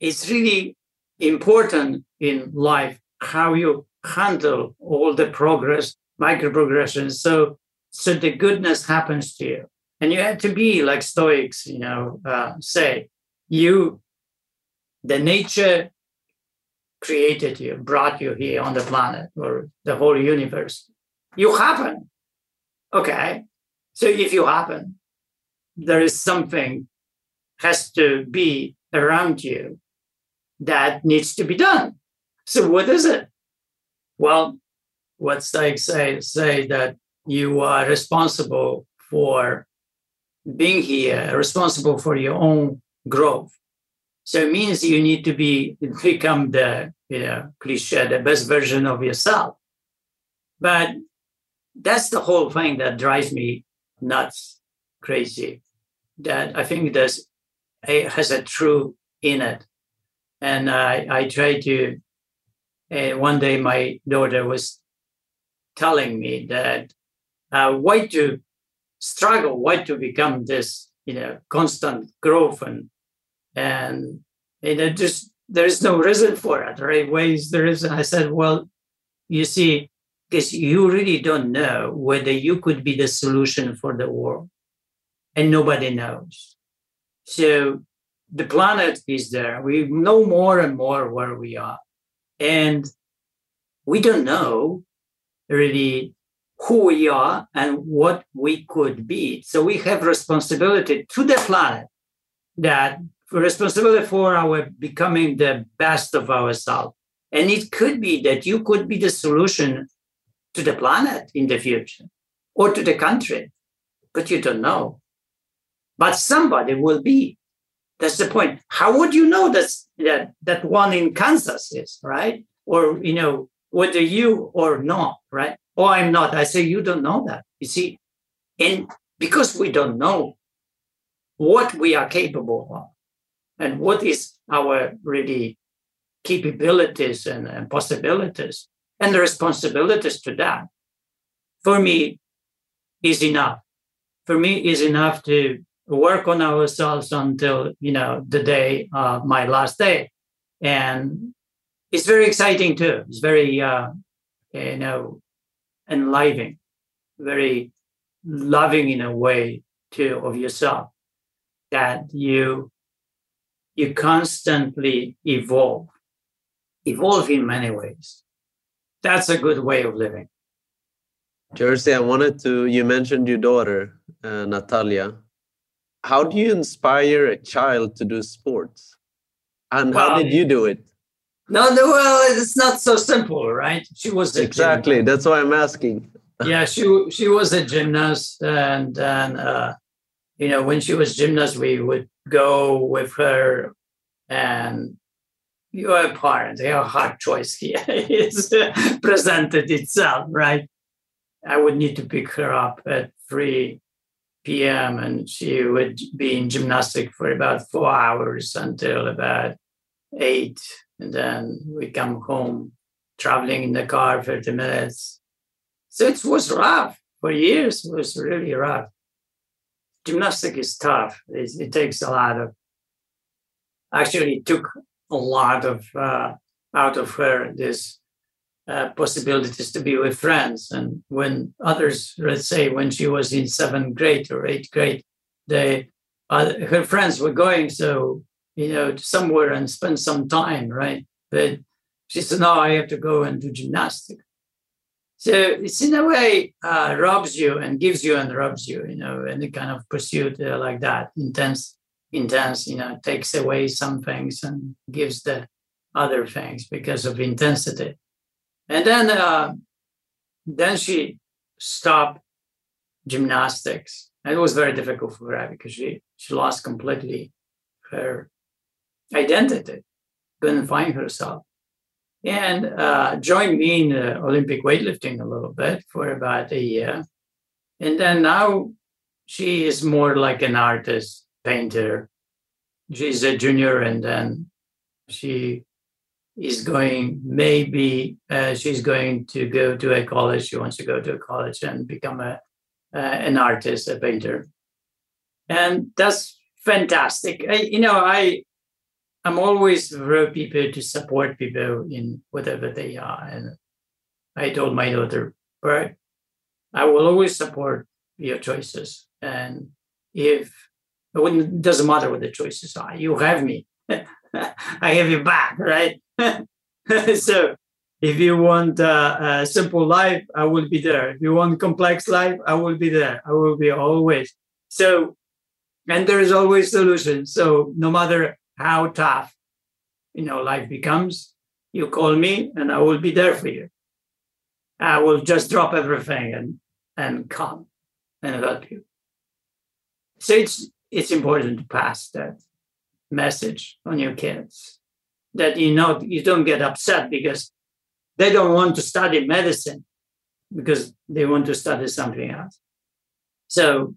it's really important in life how you handle all the progress, micro progressions. So so the goodness happens to you. And you have to be like Stoics, you know, uh, say, you, the nature created you, brought you here on the planet or the whole universe. You happen. Okay. So if you happen, there is something has to be around you that needs to be done. So what is it? Well, what Stoics say say that you are responsible for being here, responsible for your own growth. So it means you need to be become the you know cliche, the best version of yourself. But that's the whole thing that drives me nuts, crazy. That I think there's it has a truth in it, and I I try to. Uh, one day, my daughter was telling me that uh, why to struggle, why to become this, you know, constant growth and and you know just there is no reason for it, right? Ways there is. I said, well, you see, because you really don't know whether you could be the solution for the world, and nobody knows. So the planet is there. We know more and more where we are, and we don't know really who we are and what we could be. So we have responsibility to the planet that responsibility for our becoming the best of ourselves. And it could be that you could be the solution to the planet in the future or to the country, but you don't know. But somebody will be. That's the point. How would you know that that, that one in Kansas is, right? Or, you know, whether you or not, right? Oh, I'm not. I say, you don't know that. You see, and because we don't know what we are capable of and what is our really capabilities and, and possibilities and the responsibilities to that, for me, is enough. For me, is enough to work on ourselves until you know the day of my last day, and it's very exciting too. It's very uh, you know enlivening, very loving in a way too of yourself that you you constantly evolve evolve in many ways that's a good way of living Jerzy i wanted to you mentioned your daughter uh, natalia how do you inspire a child to do sports and well, how did you do it no, no, well, it's not so simple, right? She was exactly. Gymnast. That's why I'm asking. yeah, she she was a gymnast, and and uh, you know when she was gymnast, we would go with her, and your parent, your hard choice here is presented itself, right? I would need to pick her up at three p.m. and she would be in gymnastic for about four hours until about eight and then we come home traveling in the car 30 minutes. So it was rough for years. It was really rough. Gymnastic is tough. It, it takes a lot of, actually, it took a lot of uh, out of her this uh, possibilities to be with friends. And when others, let's say, when she was in seventh grade or eighth grade, they uh, her friends were going so you know, somewhere and spend some time, right? But she said, no, I have to go and do gymnastics. So it's in a way uh, robs you and gives you and robs you, you know, any kind of pursuit uh, like that, intense, intense, you know, takes away some things and gives the other things because of intensity. And then, uh, then she stopped gymnastics. And it was very difficult for her because she she lost completely her identity, couldn't find herself. And uh, joined me in Olympic weightlifting a little bit for about a year. And then now she is more like an artist, painter. She's a junior, and then she is going, maybe uh, she's going to go to a college. She wants to go to a college and become a, uh, an artist, a painter. And that's fantastic. I, you know, I, I'm always for people to support people in whatever they are. And I told my daughter, right, I will always support your choices. And if it doesn't matter what the choices are, you have me. I have your back, right? so if you want a simple life, I will be there. If you want complex life, I will be there. I will be always. So, and there is always solution. So no matter how tough, you know, life becomes, you call me and I will be there for you. I will just drop everything and and come and help you. So it's it's important to pass that message on your kids that you know you don't get upset because they don't want to study medicine because they want to study something else. So,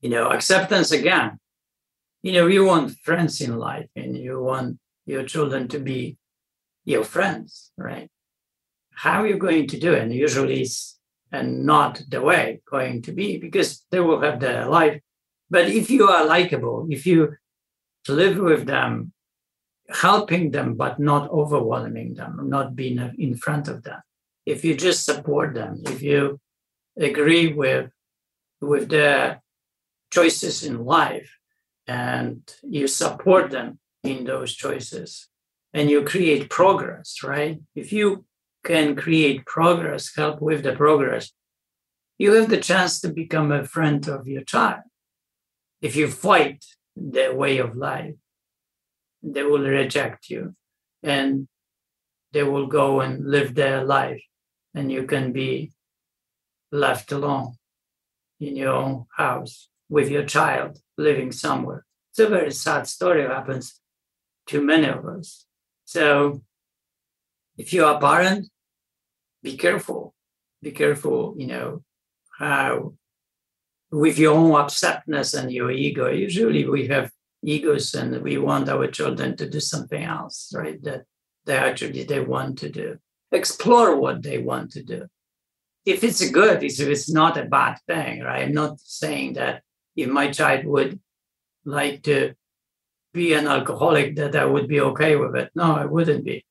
you know, acceptance again. You know, you want friends in life and you want your children to be your friends, right? How are you going to do it? And usually it's and not the way going to be because they will have their life. But if you are likable, if you live with them, helping them but not overwhelming them, not being in front of them, if you just support them, if you agree with with their choices in life and you support them in those choices and you create progress, right? If you can create progress, help with the progress, you have the chance to become a friend of your child. If you fight their way of life, they will reject you and they will go and live their life, and you can be left alone in your own house with your child living somewhere. It's a very sad story, happens to many of us. So if you are a parent, be careful. Be careful, you know, how with your own upsetness and your ego. Usually we have egos and we want our children to do something else, right? That they actually they want to do. Explore what they want to do. If it's good, if it's not a bad thing, right? I'm not saying that if my child would like to be an alcoholic, that I would be okay with it. No, I wouldn't be.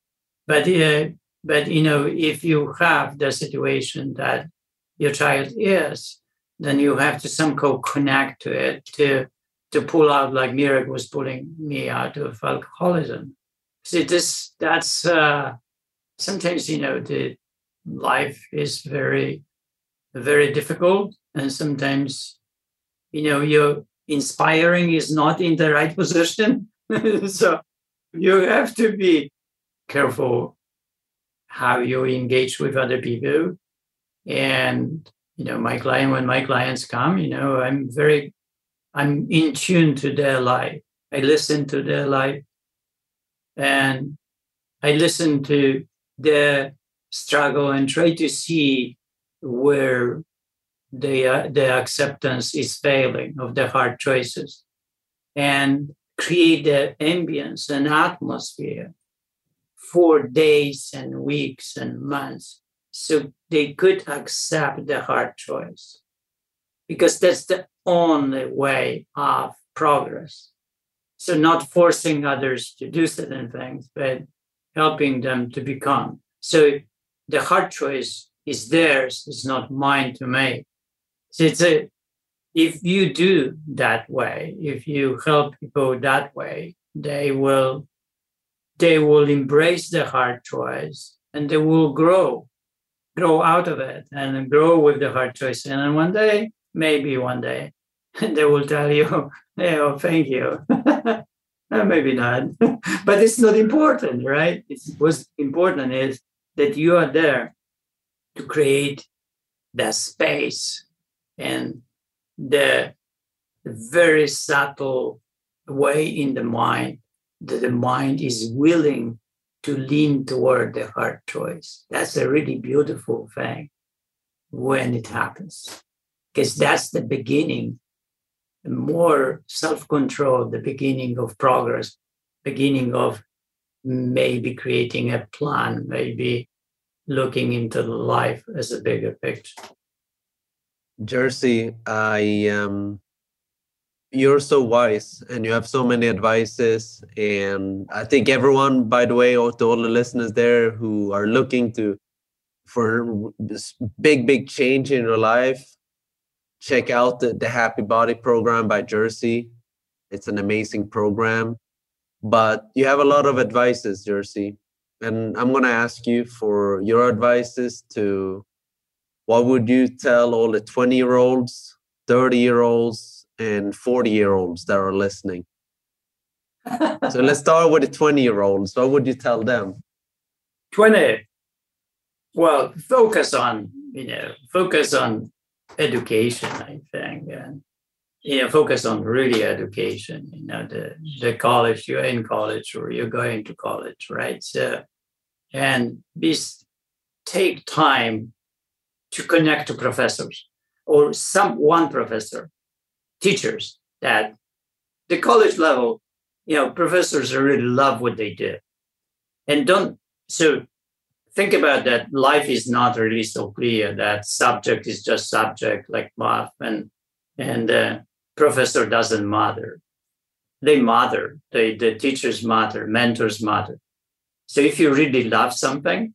But uh, but you know, if you have the situation that your child is, then you have to somehow connect to it to to pull out like Mirek was pulling me out of alcoholism. See, this that's uh, sometimes you know the life is very very difficult, and sometimes you know your inspiring is not in the right position. so you have to be careful how you engage with other people. And, you know, my client, when my clients come, you know, I'm very, I'm in tune to their life. I listen to their life and I listen to their struggle and try to see where the, uh, the acceptance is failing of the hard choices and create the ambience and atmosphere for days and weeks and months so they could accept the hard choice. Because that's the only way of progress. So not forcing others to do certain things but helping them to become. So the hard choice is theirs it's not mine to make. So it's a if you do that way if you help people that way they will they will embrace the hard choice and they will grow, grow out of it and grow with the hard choice. And one day, maybe one day, they will tell you, hey, oh, thank you. Uh, maybe not, but it's not important, right? It's, what's important is that you are there to create that space and the very subtle way in the mind that the mind is willing to lean toward the hard choice. That's a really beautiful thing when it happens, because that's the beginning, more self control, the beginning of progress, beginning of maybe creating a plan, maybe looking into life as a bigger picture. Jerzy, I um you're so wise and you have so many advices. And i think everyone by the way to all the listeners there who are looking to for this big big change in your life check out the, the happy body program by Jerzy. It's an amazing program but you have a lot of advices Jerzy. And i'm going to ask you for your advices to what would you tell all the 20 year olds 30 year olds and 40 year olds that are listening. so let's start with the 20 year olds. What would you tell them? 20. Well, focus on, you know, focus on education, I think. And, you know, focus on really education, you know, the, the college, you're in college or you're going to college, right? So, and be, take time to connect to professors or some one professor teachers that the college level, you know, professors really love what they do. And don't, so think about that life is not really so clear that subject is just subject like math and, and uh, professor doesn't matter. They matter, they, the teachers matter, mentors matter. So if you really love something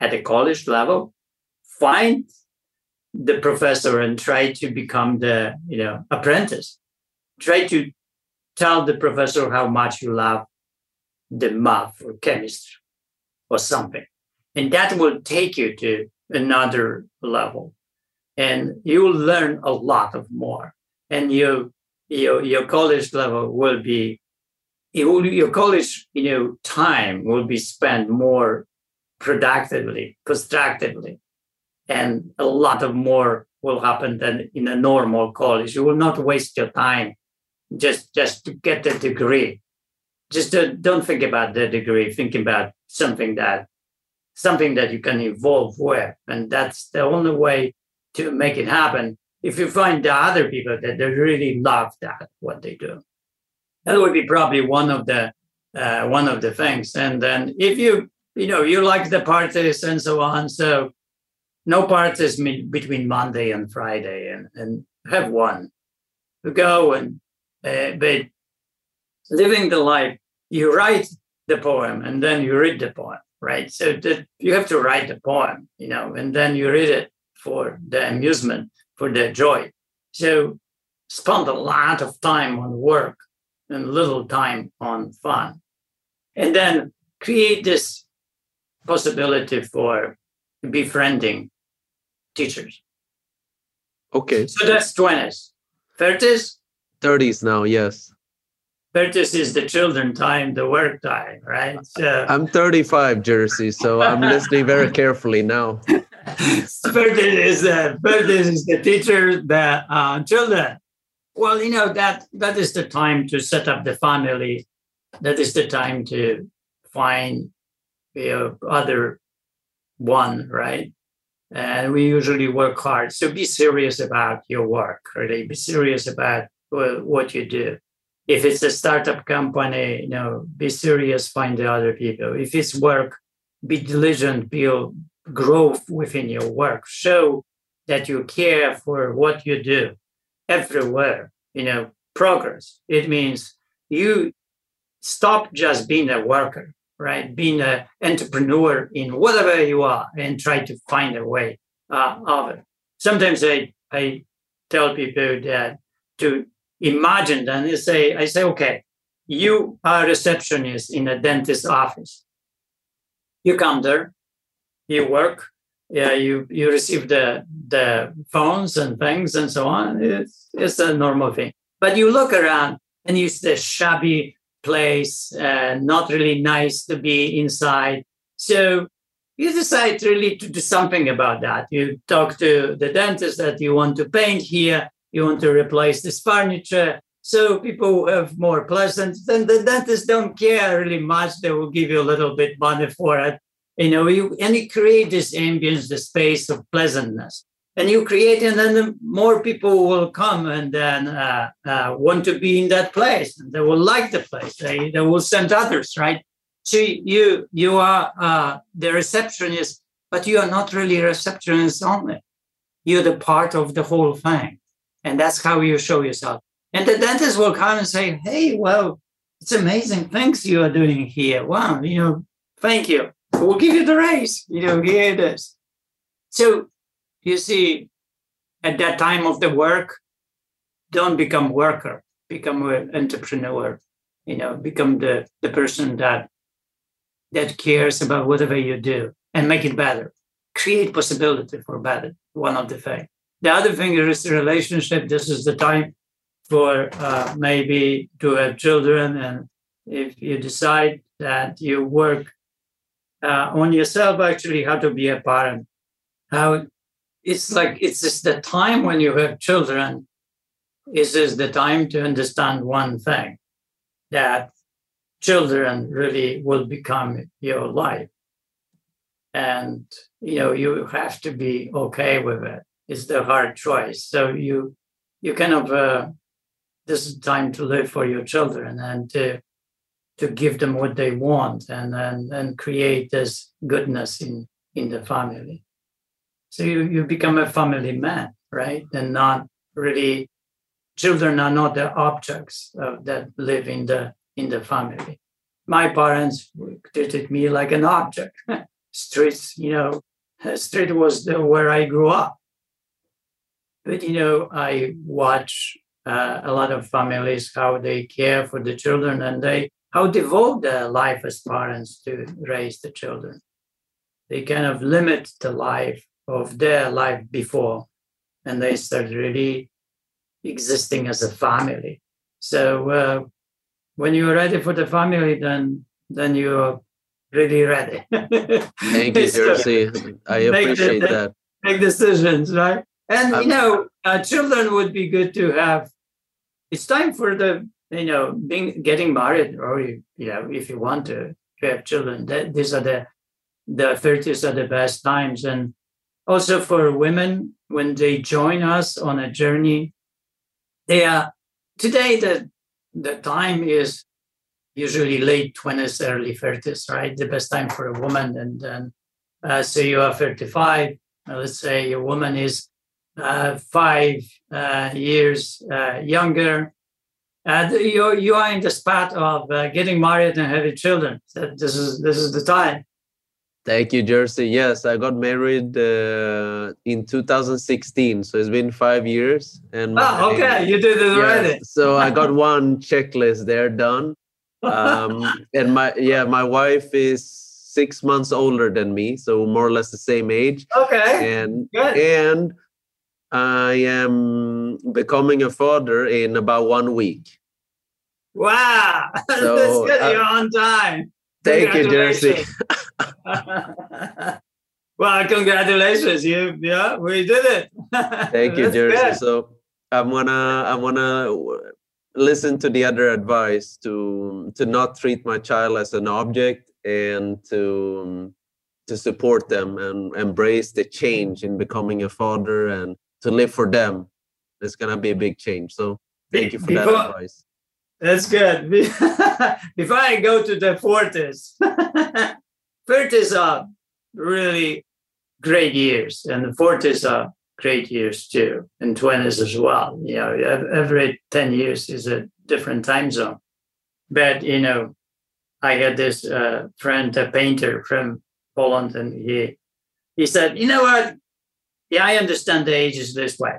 at the college level, find the professor and try to become the you know apprentice. Try to tell the professor how much you love the math or chemistry or something. And that will take you to another level. And you will learn a lot of more. And you your, your college level will be will, your college you know time will be spent more productively constructively and a lot of more will happen than in a normal college. You will not waste your time just just to get the degree. Just don't think about the degree. Think about something that something that you can evolve with, and that's the only way to make it happen. If you find the other people that they really love that what they do, that would be probably one of the uh, one of the things. And then if you you know you like the parties and so on, so no parties between Monday and Friday, and, and have one. You go and uh, but living the life, you write the poem and then you read the poem, right? So that you have to write the poem, you know, and then you read it for the amusement, for the joy. So spend a lot of time on work and little time on fun. And then create this possibility for befriending teachers. Okay. So that's 20s. 30s? 30s now, yes. 30s is the children time, the work time, right? So, I'm 35, Jerzy, so I'm listening very carefully now. 30s is, uh, 30s is the teacher, the uh, children. Well, you know, that that is the time to set up the family. That is the time to find you know, other one, right? And we usually work hard. So be serious about your work, really. Be serious about what you do. If it's a startup company, you know, be serious, find the other people. If it's work, be diligent, build growth within your work. Show that you care for what you do everywhere, you know, progress. It means you stop just being a worker right? Being an entrepreneur in whatever you are and try to find a way uh, of it. Sometimes I, I tell people that to imagine then you say, I say, okay, you are a receptionist in a dentist's office. You come there, you work, yeah, you you receive the the phones and things and so on. It's it's a normal thing. But you look around and you see the shabby place, uh, not really nice to be inside. So you decide really to do something about that. You talk to the dentist that you want to paint here, you want to replace this furniture. So people have more pleasant. Then the dentists don't care really much. They will give you a little bit money for it. You know, you and you create this ambience, the space of pleasantness and you create and then more people will come and then uh, uh, want to be in that place and they will like the place they, they will send others right So you you are uh, the receptionist, but you are not really receptionist only. You're the part of the whole thing, and that's how you show yourself. And the dentist will come and say, "Hey, well, it's amazing things you are doing here. Wow, you know, thank you. We'll give you the raise. You know, here it is." So you see, at that time of the work, don't become worker, become an entrepreneur. You know, become the the person that that cares about whatever you do and make it better. Create possibility for better. One of the things. The other thing is the relationship. This is the time for uh, maybe to have children, and if you decide that you work uh, on yourself, actually, how to be a parent. How it's like it's just the time when you have children. Is is the time to understand one thing that children really will become your life. And you know, you have to be okay with it. It's the hard choice. So you you kind of uh, this is time to live for your children and to to give them what they want and and, and create this goodness in in the family. So you, you become a family man, right? And not really children are not the objects that live in the in the family. My parents treated me like an object. Streets, you know, street was the, where I grew up. But you know, I watch uh, a lot of families how they care for the children and they how devote their life as parents to raise the children. They kind of limit the life of their life before, and they start really existing as a family. So uh, when you're ready for the family, then then you're really ready. Thank you, Jerzy. I appreciate the, that. Make decisions, right? And you know, uh, children would be good to have. It's time for the you know being getting married, or you know, if you want to, to have children. That these are the the thirties are the best times, and also for women when they join us on a journey, they are today the the time is usually late 20s, early 30s, right? The best time for a woman. And then, uh, so you are 35, uh, let's say your woman is uh, five uh, years uh, younger. Uh, you, you are in the spot of getting married and having children. So this is this is the time. Thank you, Jerzy. Yes, I got married uh, in 2016, so it's been five years. And my, oh, okay, you did it already. so I got one checklist there done. Um, and my yeah, my wife is six months older than me, so more or less the same age. Okay. And Good. and I am becoming a father in about one week. Wow, so, that's good. Uh, You're on time. Thank you, Jerzy. well, congratulations! You, yeah, we did it. Thank you, Jerzy. Good. So I'm gonna, I'm gonna listen to the other advice to to not treat my child as an object and to to support them and embrace the change in becoming a father and to live for them. It's gonna be a big change. So thank you for Before, that advice. That's good. Before I go to the Fortis, Fortis are really great years, and the Fortis are great years too, and 20s as well. You know, every 10 years is a different time zone. But, you know, I had this uh, friend, a painter from Poland, and he he said, you know what? Yeah, I understand the ages this way.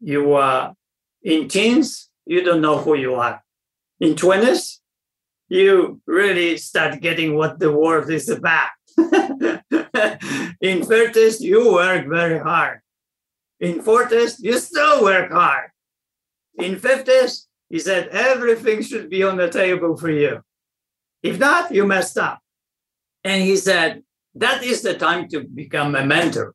You are in teens, you don't know who you are in 20s, you really start getting what the world is about. in 30s, you work very hard. In 40s, you still work hard. In 50s, he said everything should be on the table for you. If not, you messed up. And he said, that is the time to become a mentor,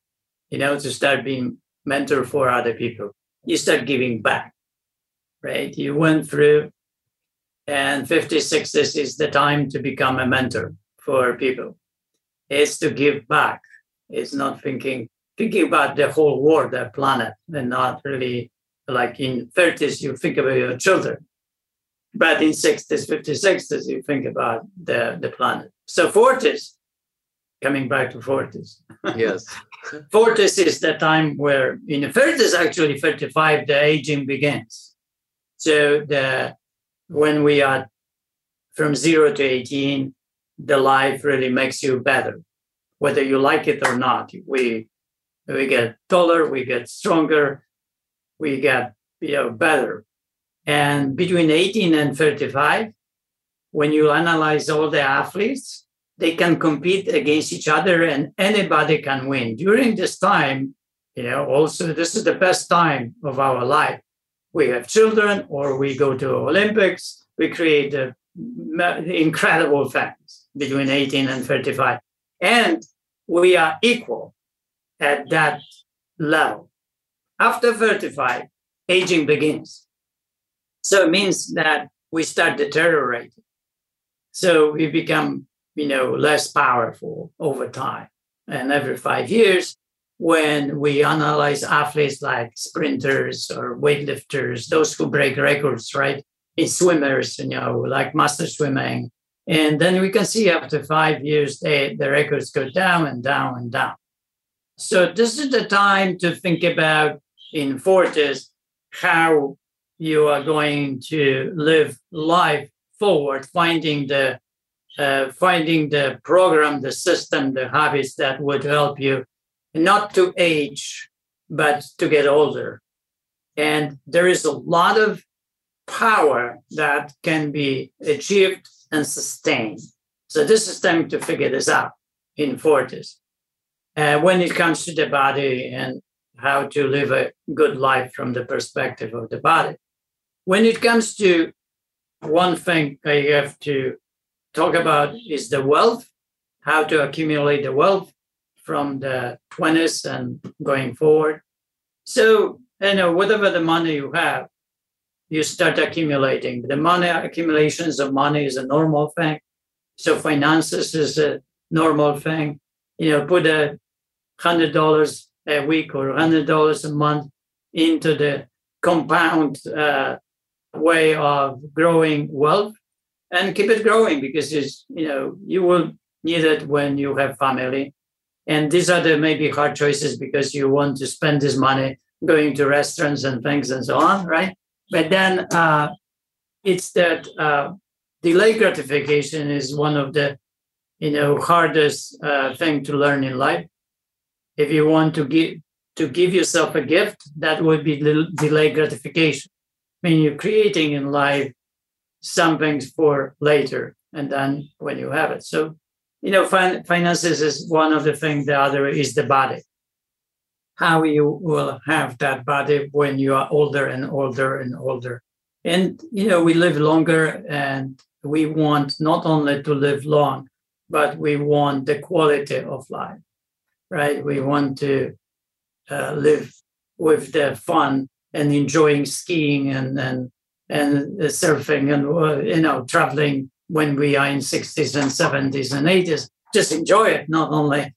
you know, to start being mentor for other people. You start giving back, right? You went through and 56 this is the time to become a mentor for people it's to give back it's not thinking thinking about the whole world the planet and not really like in 30s you think about your children But in 60s, 50s, 60s, you think about the, the planet. So 40s, coming back to 40s. Yes. 40s is the time where in the 30s, actually 35, the aging begins. So the when we are from zero to 18, the life really makes you better, whether you like it or not. We we get taller, we get stronger, we get you know better. And between 18 and 35, when you analyze all the athletes, they can compete against each other and anybody can win. During this time, you know, also this is the best time of our life. We have children or we go to Olympics, we create incredible things between 18 and 35. And we are equal at that level. After 35, aging begins. So it means that we start deteriorating. So we become, you know, less powerful over time. And every five years, when we analyze athletes like sprinters or weightlifters, those who break records, right? In swimmers, you know, like master swimming. And then we can see after five years, they, the records go down and down and down. So this is the time to think about in Fortis how you are going to live life forward, finding the uh, finding the program, the system, the habits that would help you not to age, but to get older. And there is a lot of power that can be achieved and sustained. So this is time to figure this out in Fortis uh, when it comes to the body and how to live a good life from the perspective of the body. When it comes to one thing I have to talk about is the wealth, how to accumulate the wealth from the 20s and going forward. So, you know, whatever the money you have, you start accumulating. The money accumulations of money is a normal thing. So finances is a normal thing. You know, put a hundred dollars a week or hundred dollars a month into the compound uh, way of growing wealth and keep it growing because you know you will need it when you have family and these are the maybe hard choices because you want to spend this money going to restaurants and things and so on right but then uh, it's that uh, delay gratification is one of the you know hardest uh, thing to learn in life if you want to give to give yourself a gift, that would be delayed gratification. I mean, you're creating in life something for later, and then when you have it. So, you know, fin- finances is one of the things. The other is the body. How you will have that body when you are older and older and older. And you know, we live longer, and we want not only to live long, but we want the quality of life right? We want to uh, live with the fun and enjoying skiing and and and surfing and uh, you know traveling when we are in 60s and 70s and 80s. Just enjoy it, not only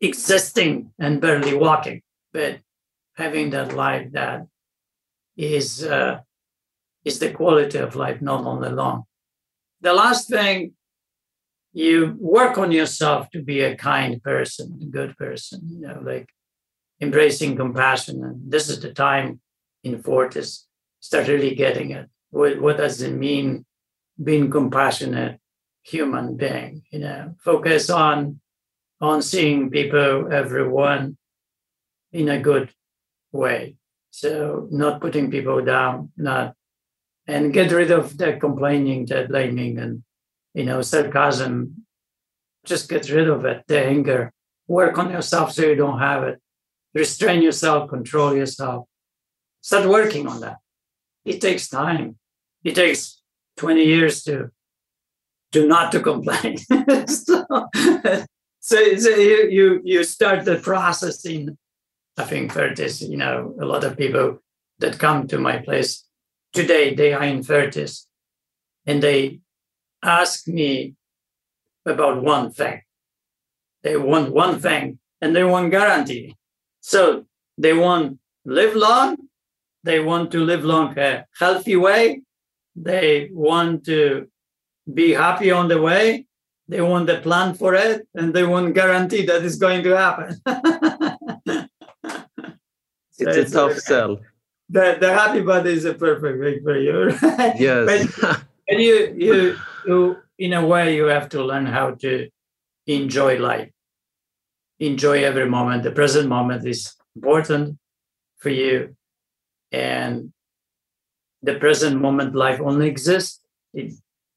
existing and barely walking, but having that life that is uh, is the quality of life, not only long. The last thing you work on yourself to be a kind person, a good person, you know, like embracing compassion. And this is the time in Fortis start really getting it. What, what does it mean being compassionate human being? You know, focus on on seeing people, everyone in a good way. So not putting people down, not and get rid of the complaining, the blaming and you know, sarcasm, just get rid of it, the anger. Work on yourself so you don't have it. Restrain yourself, control yourself. Start working on that. It takes time. It takes 20 years to to not to complain. so, so, so, you, you you start the process in I think Fortis, you know, a lot of people that come to my place today, they are in Fortis and they ask me about one thing. They want one thing and they want guarantee. So they want live long, they want to live long a healthy way, They want to be happy on the way. They want the plan for it, and they want guarantee that it's going to happen. it's, it's, a tough sell. The, the happy body is a perfect thing for you. Right? Yes. but, but you, you, you, in a way, you have to learn how to enjoy life, enjoy every moment. The present moment is important for you, and the present moment life only exists. It,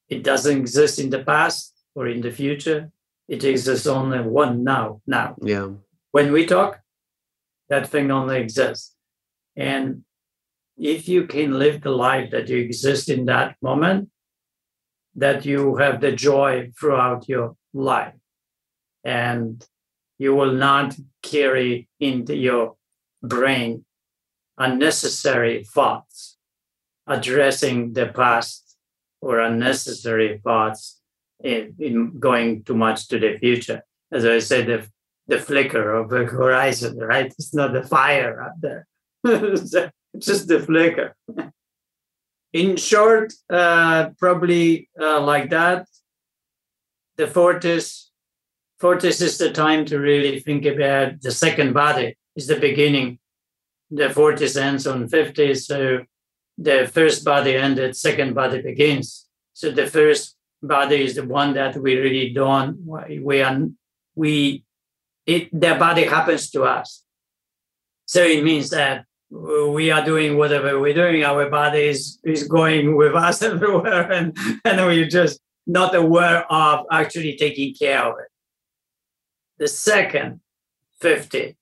it doesn't exist in the past or in the future. It exists only one now. Now. Yeah. When we talk, that thing only exists. And if you can live the life that you exist in that moment, that you have the joy throughout your life. And you will not carry into your brain unnecessary thoughts addressing the past or unnecessary thoughts in, in going too much to the future. As I said, the, the flicker of the horizon, right? It's not the fire up there, it's just the flicker. in short, uh, probably uh, like that. The fortis, fortis is the time to really think about the second body. Is the beginning. The fortis ends on 50, so the first body ended, second body begins. So the first body is the one that we really don't. We are we it the body happens to us. So it means that we are doing whatever we're doing. Our body is, is going with us everywhere, and, and we're just not aware of actually taking care of it. The second 50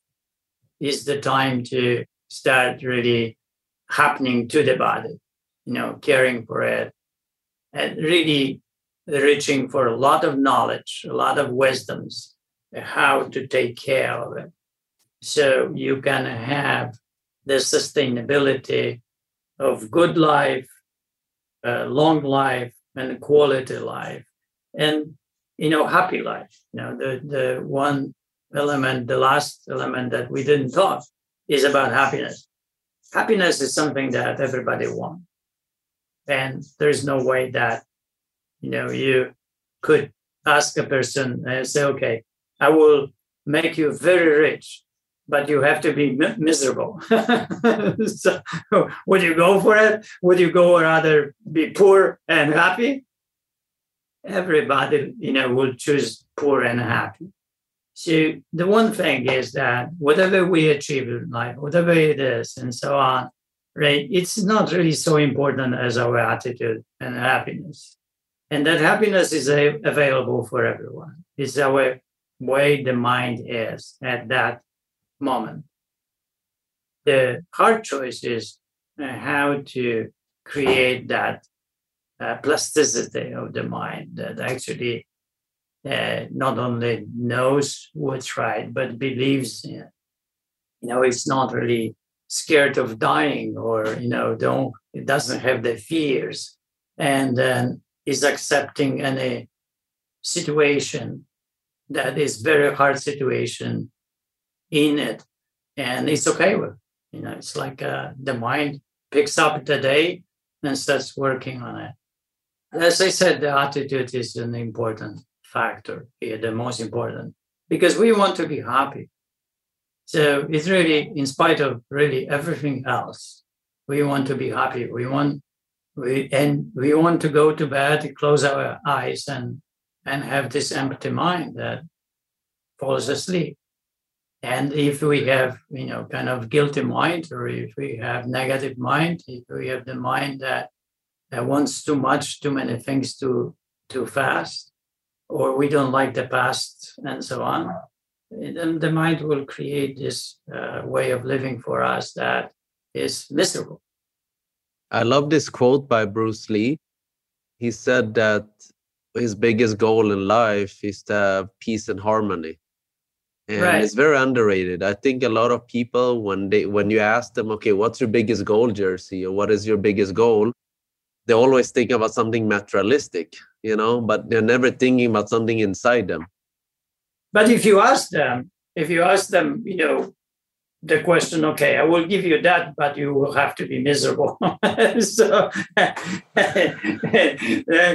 is the time to start really happening to the body, you know, caring for it, and really reaching for a lot of knowledge, a lot of wisdoms, how to take care of it. So you can have the sustainability of good life, uh, long life, and quality life, and you know, happy life. You know, the the one element, the last element that we didn't talk is about happiness. Happiness is something that everybody wants, and there's no way that you know you could ask a person and say, "Okay, I will make you very rich but you have to be miserable. so, would you go for it? Would you go rather be poor and happy? Everybody, you know, will choose poor and happy. So the one thing is that whatever we achieve in life, whatever it is, and so on, right? It's not really so important as our attitude and happiness, and that happiness is a, available for everyone. It's our way the mind is at that moment. The hard choice is uh, how to create that uh, plasticity of the mind that actually not only knows what's right, but believes in. It. You know, it's not really scared of dying or, you know, don't, it doesn't have the fears. And then is accepting any situation that is very hard situation in it. And it's okay with you know it's like uh, the mind picks up the day and starts working on it. As i said the attitude is an important factor here the most important because we want to be happy. So it's really in spite of really everything else we want to be happy. We want we and we want to go to bed close our eyes and and have this empty mind that falls asleep. And if we have, you know, kind of guilty mind, or if we have negative mind, if we have the mind that, that wants too much, too many things too too fast, or we don't like the past, and so on, then the mind will create this uh, way of living for us that is miserable. I love this quote by Bruce Lee. He said that his biggest goal in life is to have peace and harmony and right. it's very underrated i think a lot of people when they when you ask them okay what's your biggest goal Jerzy or what is your biggest goal they always think about something materialistic you know but they're never thinking about something inside them but if you ask them if you ask them you know the question, okay, I will give you that, but you will have to be miserable. so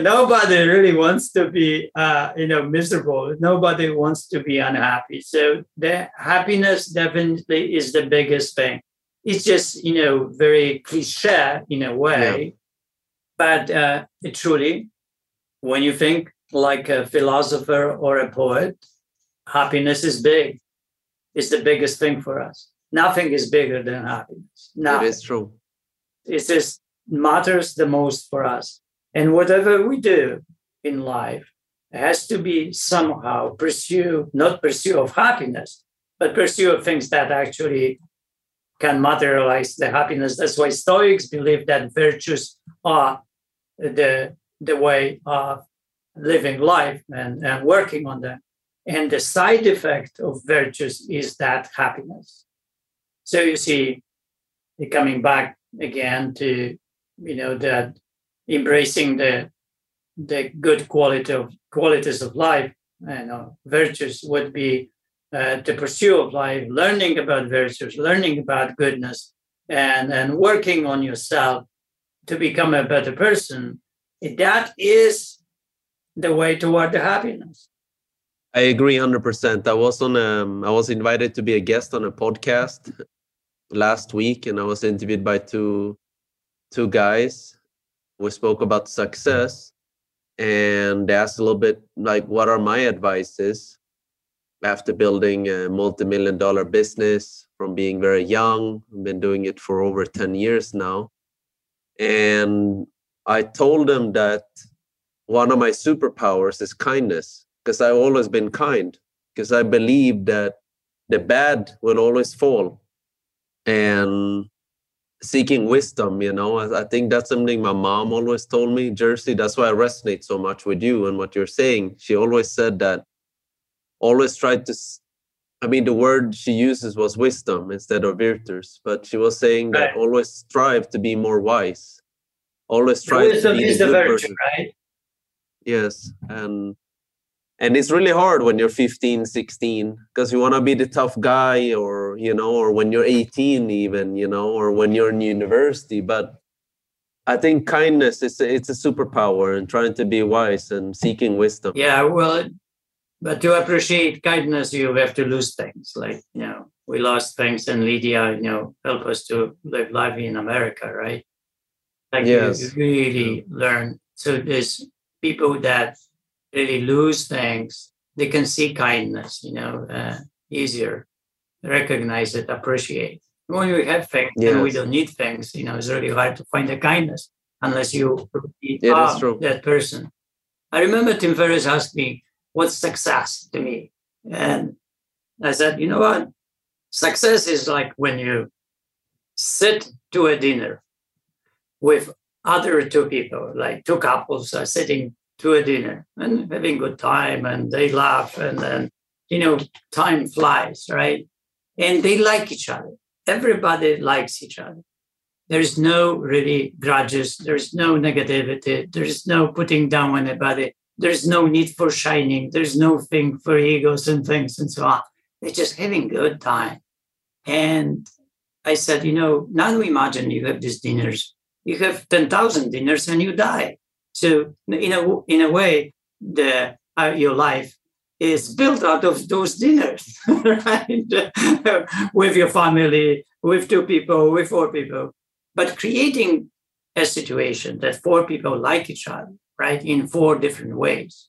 nobody really wants to be, uh, you know, miserable. Nobody wants to be unhappy. So the happiness definitely is the biggest thing. It's just, you know, very cliche in a way, yeah. but uh, it truly, when you think like a philosopher or a poet, happiness is big. It's the biggest thing for us nothing is bigger than happiness. Nothing. It is true. It just matters the most for us. And whatever we do in life has to be somehow pursue, not pursue of happiness, but pursue of things that actually can materialize the happiness. That's why Stoics believe that virtues are the, the way of living life and, and working on them. And the side effect of virtues is that happiness. So you see, coming back again to you know that embracing the the good quality of qualities of life you know virtues would be uh, the pursuit of life learning about virtues learning about goodness and and working on yourself to become a better person that is the way toward the happiness I agree 100%. I was on um, I was invited to be a guest on a podcast last week and I was interviewed by two two guys. We spoke about success and they asked a little bit like what are my advices after building a multi-million dollar business from being very young. I've been doing it for over 10 years now. And I told them that one of my superpowers is kindness because I've always been kind because I believe that the bad will always fall. And seeking wisdom you know I, I, think that's something my mom always told me Jerzy that's why i resonate so much with you and what you're saying. She always said that always tried to i mean the word she uses was wisdom instead of virtues but she was saying that right. always strive to be more wise always try to be a good virtue, person. right? Yes and and it's really hard when you're 15 16 because you want to be the tough guy or you know or when you're 18 even you know or when you're in university but i think kindness is a, it's a superpower and trying to be wise and seeking wisdom. Yeah well but to appreciate kindness you have to lose things like you know we lost things and lydia you know help us to live life in america right like yes. you really learn so there's people that really lose things, they can see kindness, you know, uh, easier, recognize it, appreciate. When we have things yes. and we don't need things, you know, it's really hard to find the kindness unless you yeah, that person. I remember Tim Ferriss asked me, what's success to me? And I said, you know what? Success is like when you sit to a dinner with other two people, like two couples are sitting to a dinner and having good time and they laugh and then you know time flies right? And they like each other. Everybody likes each other. There's no really grudges. There's no negativity. There's no putting down anybody. There's no need for shining. There's no thing for egos and things and so on. They're just having good time. And i said you know now imagine you have these dinners you have 10000 dinners and you die so in a in a way, the uh, your life is built out of those dinners, right? with your family, with two people, with four people. But creating a situation that four people like each other, right, in four different ways,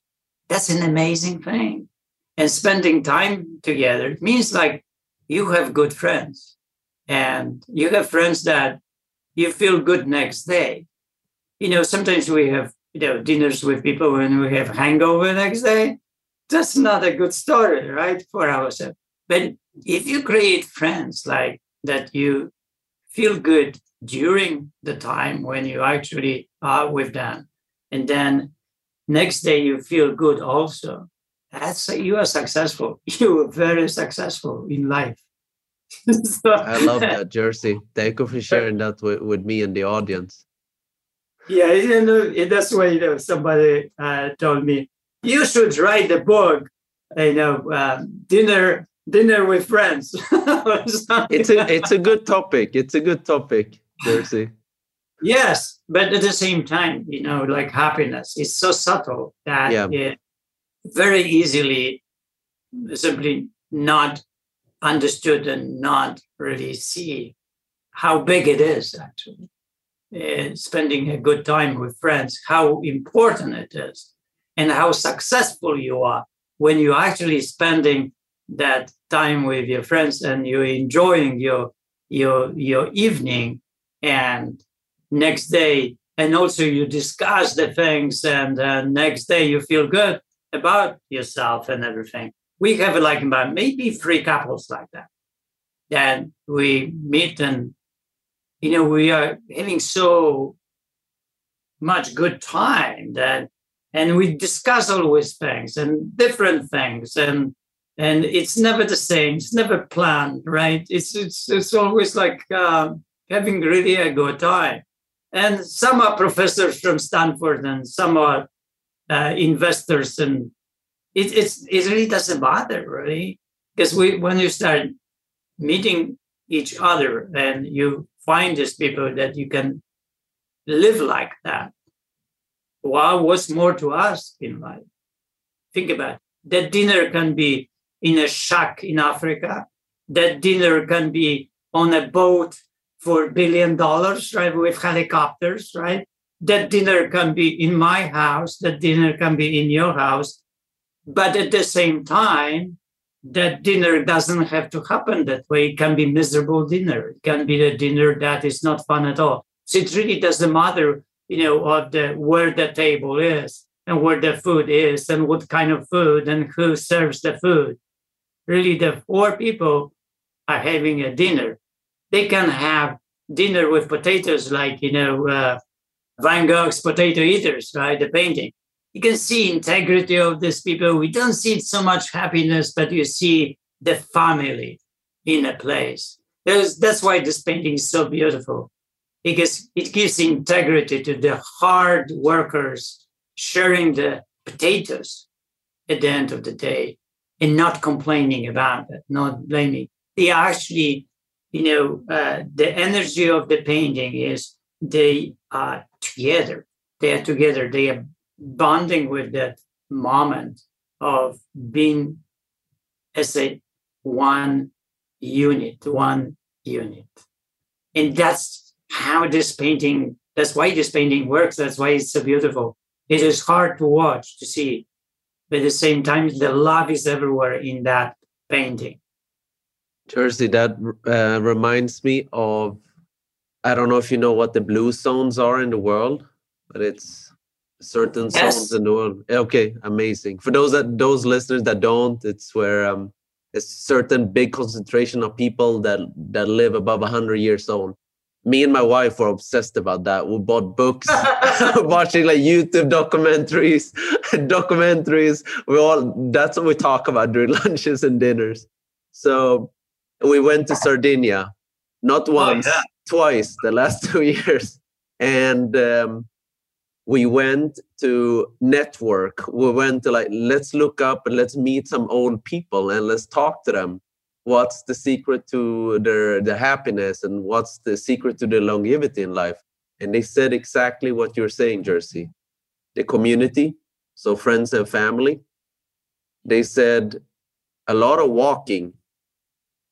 that's an amazing thing. And spending time together means like you have good friends and you have friends that you feel good next day you know, sometimes we have, you know, dinners with people when we have hangover next day. That's not a good story, right? For ourselves. But if you create friends like that, you feel good during the time when you actually are with them. And then next day you feel good also. That's you are successful. You are very successful in life. so, I love that, Jerzy. Thank you for sharing that with, with me and the audience yeah, and, that's why you know somebody uh, told me you should write the book, you know, um, dinner dinner with friends. it's a it's a good topic. It's a good topic, Jerzy. yes, but at the same time, you know, like happiness is so subtle that yeah. it very easily simply not understood and not really see how big it is actually. Uh, spending a good time with friends, how important it is, and how successful you are when you're actually spending that time with your friends and you're enjoying your your your evening and next day and also you discuss the things and uh, next day you feel good about yourself and everything we have like about maybe three couples like that that we meet and you know we are having so much good time that and we discuss always things and different things and and it's never the same it's never planned right? It's it's, it's always like uh, having really a good time. And some are professors from stanford and some are uh, investors and it, it's, it really doesn't bother really because we when you start meeting each other and you find these people that you can live like that well what's more to us in life think about it. that dinner can be in a shack in Africa. That dinner can be on a boat for billion dollars, right, with helicopters, right? That dinner can be in my house, that dinner can be in your house. But at the same time, that dinner doesn't have to happen that way. It can be miserable dinner. It can be the dinner that is not fun at all. So it really doesn't matter, you know, of the where the table is and where the food is and what kind of food and who serves the food really the four people are having a dinner. They can have dinner with potatoes, like, you know, uh, Van Gogh's Potato Eaters, right? The painting. You can see integrity of these people. We don't see so much happiness, but you see the family in a place. There's, that's why this painting is so beautiful, because it gives integrity to the hard workers sharing the potatoes at the end of the day and not complaining about it, not blaming. They actually, you know, uh, the energy of the painting is they are together. They are together. They are bonding with that moment of being as a one unit, one unit. And that's how this painting, that's why this painting works. That's why it's so beautiful. It is hard to watch, to see but at the same time, the love is everywhere in that painting. Jerzy, that uh, reminds me of I don't know if you know what the blue zones are in the world, but it's certain yes. zones in the world. Okay, amazing. For those that those listeners that don't, it's where um, a certain big concentration of people that that live above hundred years old me and my wife were obsessed about that. We bought books, watching like YouTube documentaries, documentaries. We all that's what we talk about during lunches and dinners. So we went to Sardinia, not oh, once, oh, yeah. twice the last two years, and um, we went to network. We went to like let's look up and let's meet some old people and let's talk to them. What's the secret to their the happiness and what's the secret to the longevity in life? And they said exactly what you're saying Jerzy. The community so friends and family. They said a lot of walking.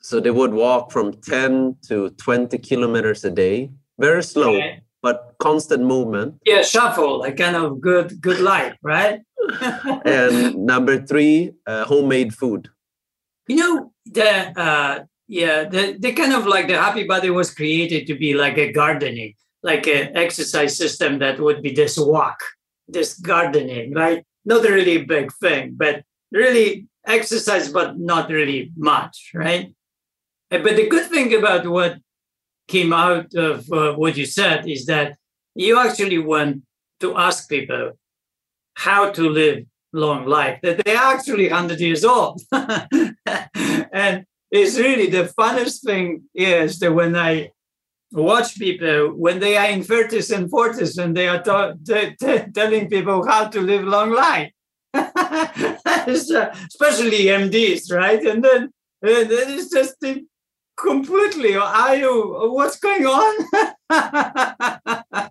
So they would walk from 10 to 20 kilometers a day. Very slow. Okay. But constant movement yeah shuffle like kind of good good life right and number three uh, homemade food you know, the uh, yeah, the, the kind of like the happy body was created to be like a gardening, like an exercise system that would be this walk, this gardening, right? Not a really big thing, but really exercise, but not really much, right? But the good thing about what came out of uh, what you said is that you actually want to ask people how to live long life, that they're actually 100 years old. and it's really the funnest thing is that when I watch people, when they are in 30s and 40s, and they are t- t- telling people how to live long life. Uh, especially MDs, right? And then And it is just completely, are you, what's going on?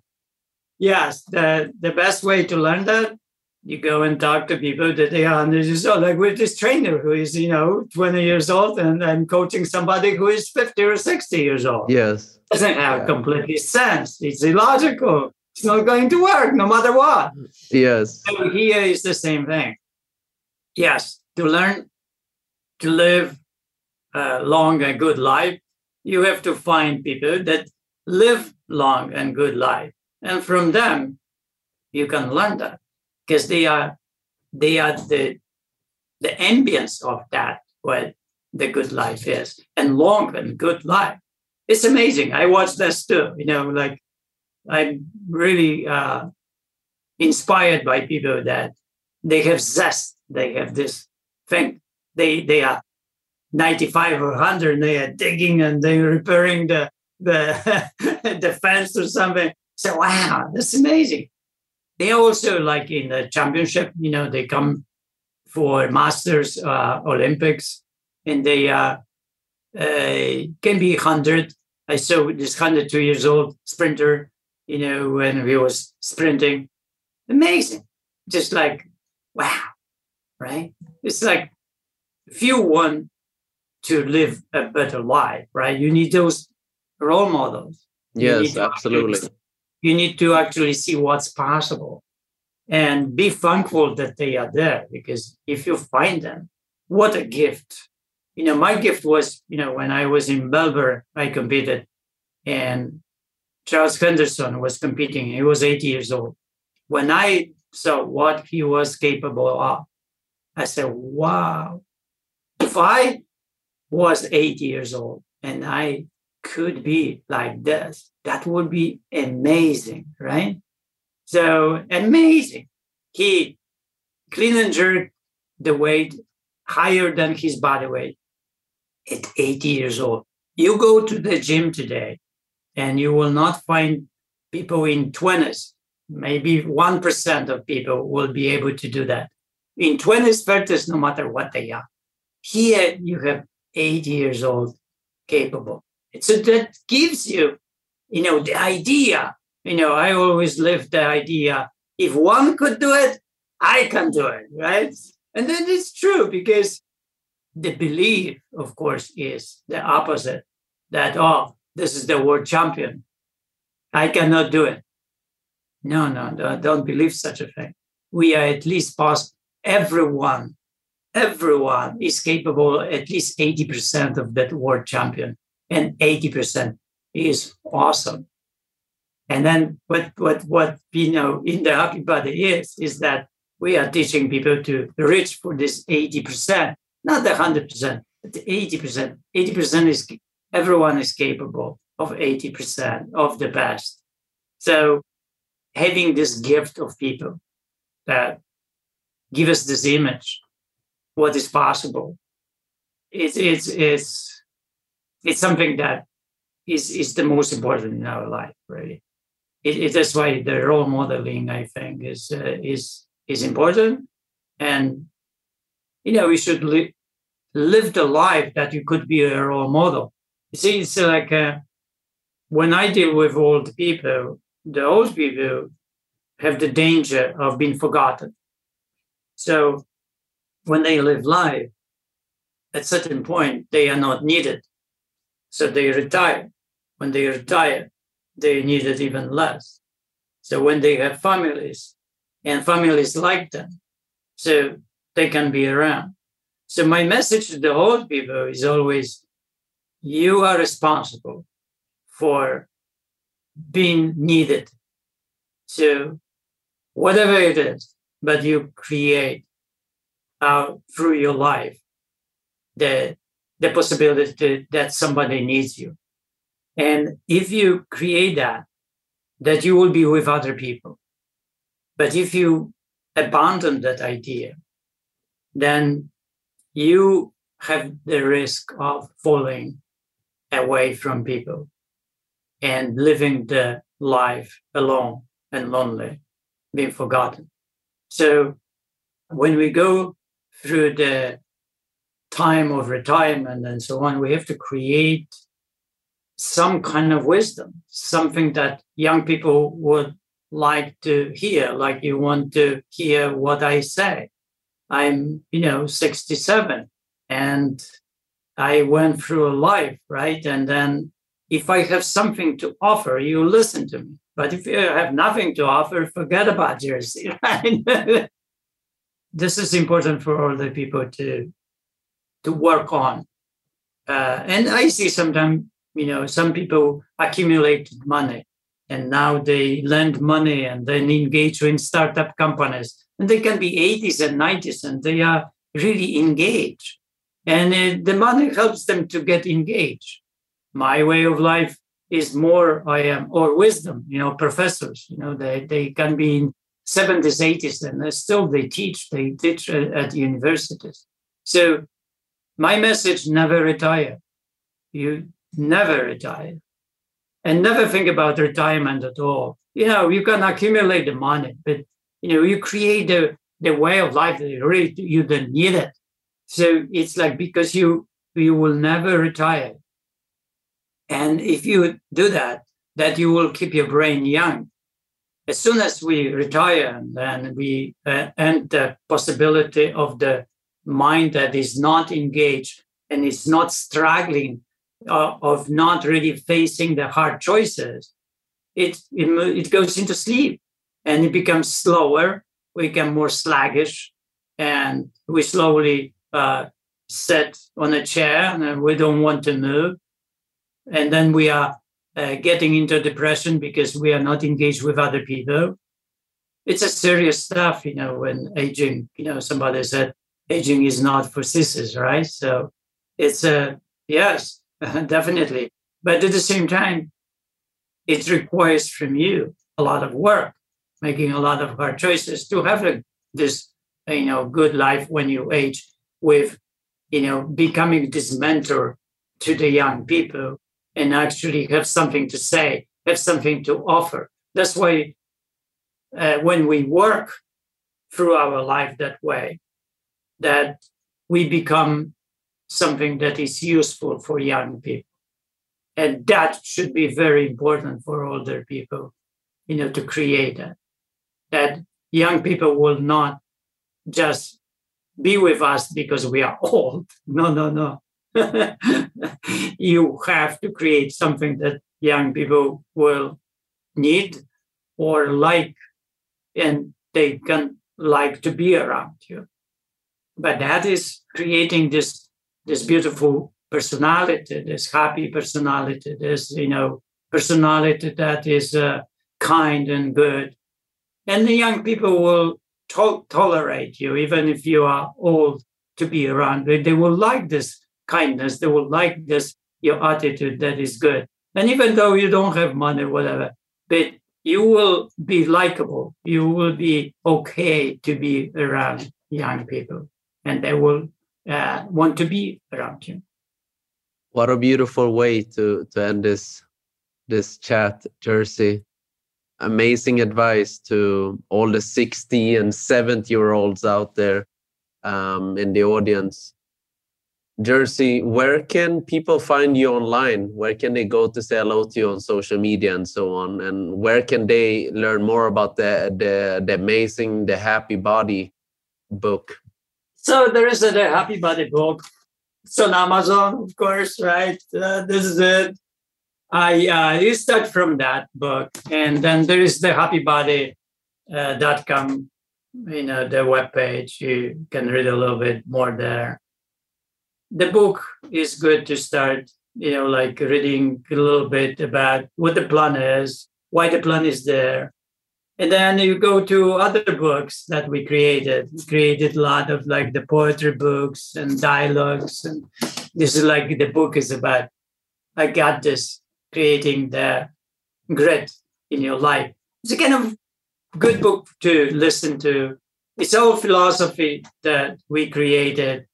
yes, the, the best way to learn that, you go and talk to people that they are under so oh, like with this trainer who is, you know, 20 years old and, and coaching somebody who is 50 or 60 years old. Yes. Doesn't have yeah. completely sense. It's illogical. It's not going to work no matter what. Yes. So here is the same thing. Yes, to learn to live a long and good life, you have to find people that live long and good life. And from them, you can learn that because they are they are the the ambience of that what the good life is and long and good life. It's amazing. I watch this too. You know, like I'm really uh, inspired by people that they have zest. They have this thing. They they are 95 or 100 and they are digging and they're repairing the the the fence or something. So wow, that's amazing. They also like in the championship, you know, they come for Masters uh, Olympics and they uh, uh, can be 100. I saw this 102 years old sprinter, you know, when he was sprinting. Amazing. Just like, wow, right? It's like you want to live a better life, right? You need those role models. Yes, absolutely. Actually, you need to actually see what's possible and be thankful that they are there because if you find them, what a gift. You know, my gift was, you know, when I was in Melbourne, I competed and Charles Henderson was competing. He was 80 years old. When I saw what he was capable of, I said, wow, if I was eight years old and I could be like this, that would be amazing, right? So amazing. He clean and jerk the weight higher than his body weight at 80 years old. You go to the gym today and you will not find people in 20s. Maybe 1% of people will be able to do that. In 20s, 30s, no matter what they are. Here you have 80 years old capable. So that gives you, you know, the idea. You know, I always live the idea if one could do it, I can do it, right? And then it's true because the belief, of course, is the opposite that, oh, this is the world champion. I cannot do it. No, no, don't, don't believe such a thing. We are at least past everyone everyone is capable at least 80% of that world champion and 80% is awesome. And then what what what you know in the happy body is is that we are teaching people to reach for this 80% not the 100% but the 80% 80% is everyone is capable of 80% of the best. So having this gift of people that give us this image what is possible. It's it's it's it's something that is is the most important in our life, really. It, it that's why the role modeling, I think, is uh, is is important, and you know we should li- live the life that you could be a role model. You see, it's like uh, when I deal with old people, the old people have the danger of being forgotten. So when they live life, at certain point, they are not needed. So they retire. When they retire, they need it even less. So when they have families and families like them, so they can be around. So my message to the old people is always, you are responsible for being needed. So whatever it is, but you create uh, through your life the the possibility to, that somebody needs you. And if you create that that you will be with other people. But if you abandon that idea then you have the risk of falling away from people and living the life alone and lonely being forgotten. So when we go through the time of retirement and so on, we have to create some kind of wisdom, something that young people would like to hear, like you want to hear what I say. I'm, you know, 67 and I went through a life, right? And then if I have something to offer, you listen to me. But if you have nothing to offer, forget about. Right? This is important for all the people to to work on. Uh, and I see sometimes, you know, some people accumulated money and now they lend money and then engage in startup companies. And they can be 80s and 90s and they are really engaged. And uh, the money helps them to get engaged. My way of life is more I am or wisdom, you know, professors, you know, they, they can be 70s, 80s, and still they teach, they teach at, at universities. So my message never retire. You never retire. And never think about retirement at all. You know, you can accumulate the money, but you know, you create the, the way of life that you really you don't need it. So it's like because you you will never retire. And if you do that, that you will keep your brain young. As soon as we retire, then we uh, end the possibility of the mind that is not engaged and is not struggling uh, of not really facing the hard choices. It, it, it goes into sleep and it becomes slower. We become more sluggish and we slowly uh, sit on a chair and we don't want to move. And then we are uh, getting into depression because we are not engaged with other people. It's a serious stuff, you know, when aging, you know, somebody said aging is not for sissies, right? So it's a, yes, definitely. But at the same time, it requires from you a lot of work, making a lot of hard choices to have a, this, you know, good life when you age with, you know, becoming this mentor to the young people and actually have something to say, have something to offer. That's why uh, when we work through our life that way, that we become something that is useful for young people. And that should be very important for older people, you know, to create that. That young people will not just be with us because we are old. No, no, no. you have to create something that young people will need or like, and they can like to be around you. But that is creating this this beautiful personality, this happy personality, this you know personality that is uh, kind and good, and the young people will to- tolerate you even if you are old to be around. They, they will like this kindness. They will like this your attitude that is good. And even though you don't have money, whatever, but you will be likable. You will be okay to be around young people, and they will uh, want to be around you. What a beautiful way to to end this this chat, Jerzy. Amazing advice to all the 60 and 70 year olds out there um, in the audience. Jerzy, where can people find you online? Where can they go to say hello to you on social media and so on? And where can they learn more about the the, the amazing, the happy body book? So there is a, the Happy Body book. It's on Amazon, of course, right? Uh, this is it. I uh, you start from that book, and then there is the happybody.com, uh, dot .com, you know, the web page. You can read a little bit more there. The book is good to start, you know, like reading a little bit about what the plan is, why the plan is there, and then you go to other books that we created. We created a lot of like the poetry books and dialogues. And this is like the book is about I got this creating the grit in your life. It's a kind of good book to listen to. It's all philosophy that we created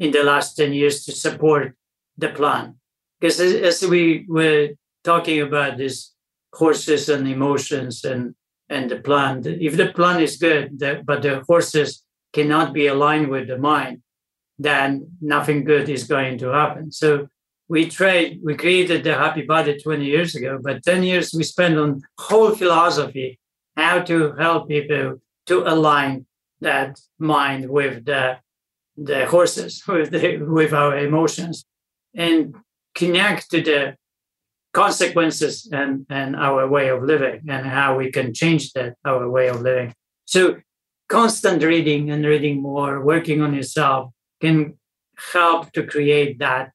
in the last 10 years to support the plan. Because as we were talking about this horses and emotions and and the plan. If the plan is good, the, but the horses cannot be aligned with the mind, then nothing good is going to happen. So we trade, we created the happy body 20 years ago, but 10 years we spent on whole philosophy, how to help people to align that mind with the the horses, with the, with our emotions, and connect to the consequences and, and our way of living and how we can change that our way of living. So constant reading and reading more, working on yourself can help to create that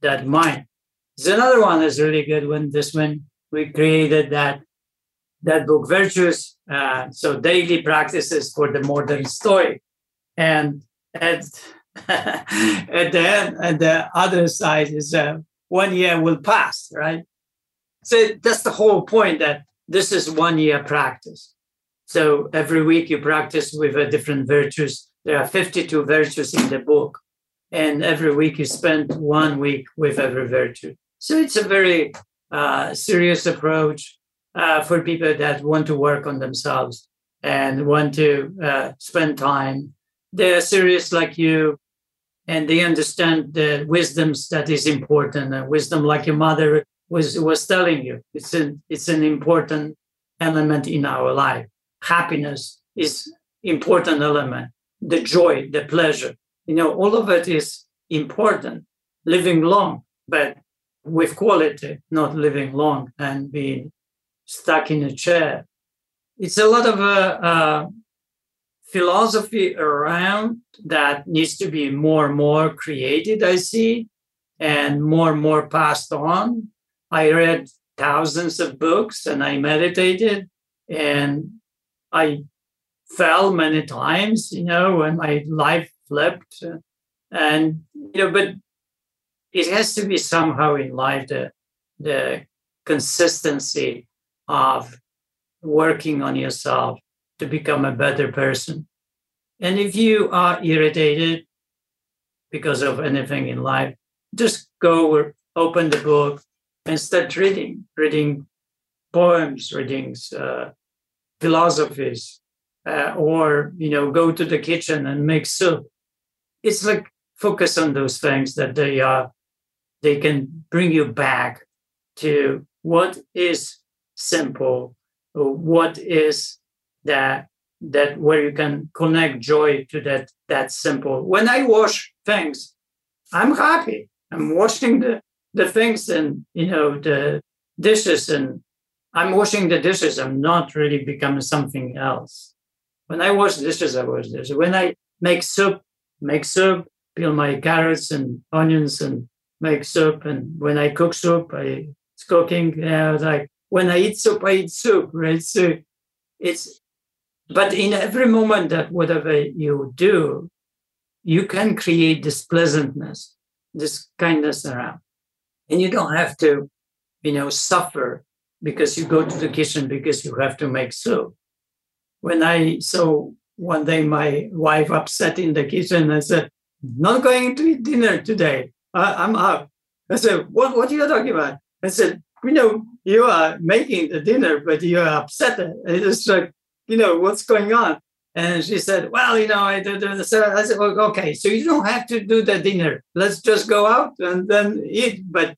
that mind. There's another one that's really good one. This one we created that that book, Virtues. Uh, so daily practices for the modern story and at the end, at the other side is uh, one year will pass, right? So that's the whole point that this is one year practice. So every week you practice with a different virtues. There are 52 virtues in the book. And every week you spend one week with every virtue. So it's a very uh, serious approach uh, for people that want to work on themselves and want to uh, spend time. They're serious like you, and they understand the wisdoms that is important. And wisdom, like your mother was was telling you, it's an it's an important element in our life. Happiness is important element. The joy, the pleasure, you know, all of it is important. Living long, but with quality, not living long and being stuck in a chair. It's a lot of uh, uh, philosophy around that needs to be more and more created, I see, and more and more passed on. I read thousands of books and I meditated and I fell many times, you know, when my life flipped. And, you know, but it has to be somehow in life the, the consistency of working on yourself to become a better person. And if you are irritated because of anything in life, just go open the book and start reading, reading poems, reading uh, philosophies, uh, or you know, go to the kitchen and make soup. It's like focus on those things that they are, they can bring you back to what is simple, what is that that where you can connect joy to that that simple. When I wash things, I'm happy. I'm washing the the things and you know the dishes and I'm washing the dishes. I'm not really becoming something else. When I wash dishes, I wash dishes. When I make soup, make soup, peel my carrots and onions and make soup. And when I cook soup, I it's cooking. You know, like when I eat soup, I eat soup, right? So it's but in every moment that whatever you do, you can create this pleasantness, this kindness around. And you don't have to, you know, suffer because you go to the kitchen because you have to make soup. When I saw one day my wife upset in the kitchen, I said, not going to eat dinner today. I, am up. I said, what, what are you talking about? I said, you know, you are making the dinner, but you are upset. It's like, you know, what's going on? And she said, well, you know, I did so I said, well, okay, so you don't have to do the dinner. Let's just go out and then eat. But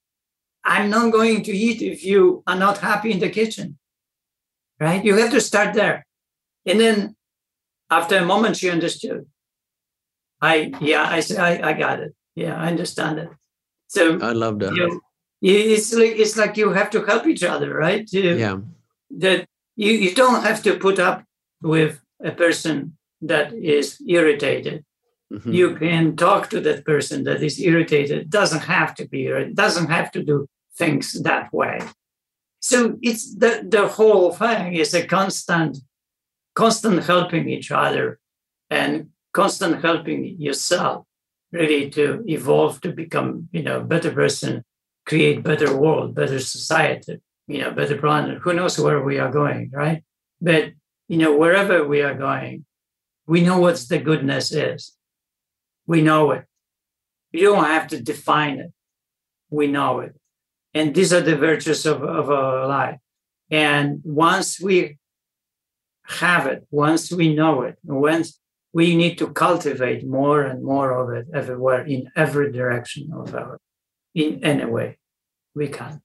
I'm not going to eat if you are not happy in the kitchen. Right? You have to start there. And then after a moment, she understood. I, yeah, I said, I, I got it. Yeah, I understand it. So I love that. You know, it's like it's like you have to help each other, right? Yeah. That you, you don't have to put up with a person that is irritated. Mm-hmm. You can talk to that person that is irritated. It doesn't have to be, it doesn't have to do things that way. So it's the, the whole thing is a constant, constant helping each other and constant helping yourself really to evolve to become, you know, a better person, create better world, better society, you know, better planet. Who knows where we are going, right? But you know, wherever we are going, we know what the goodness is. We know it. You don't have to define it. We know it. And these are the virtues of, of our life. And once we have it, once we know it, once we need to cultivate more and more of it everywhere in every direction of our in any way we can.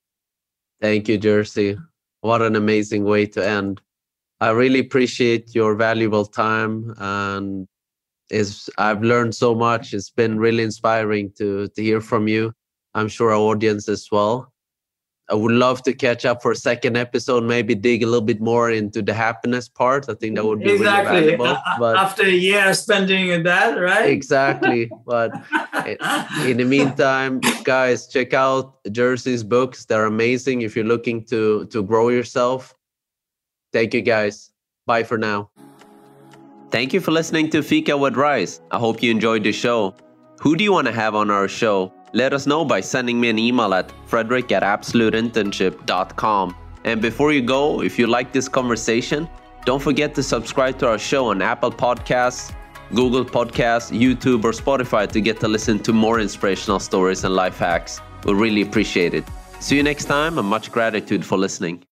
Thank you, Jerzy. What an amazing way to end. I really appreciate your valuable time and is I've learned so much. It's been really inspiring to to hear from you. I'm sure our audience as well. I would love to catch up for a second episode, maybe dig a little bit more into the happiness part. I think that would be exactly. really valuable. But after a year spending in that, right? Exactly. But eh, in the meantime, guys, check out Jerzy's books. They're amazing if you're looking to to grow yourself. Thank you guys. Bye for now. Thank you for listening to Fika with Rice. I hope you enjoyed the show. Who do you want to have on our show? Let us know by sending me an email at frederick at absoluteinternship.com. And before you go, if you like this conversation, don't forget to subscribe to our show on Apple Podcasts, Google Podcasts, YouTube, or Spotify to get to listen to more inspirational stories and life hacks. We really appreciate it. See you next time, and much gratitude for listening.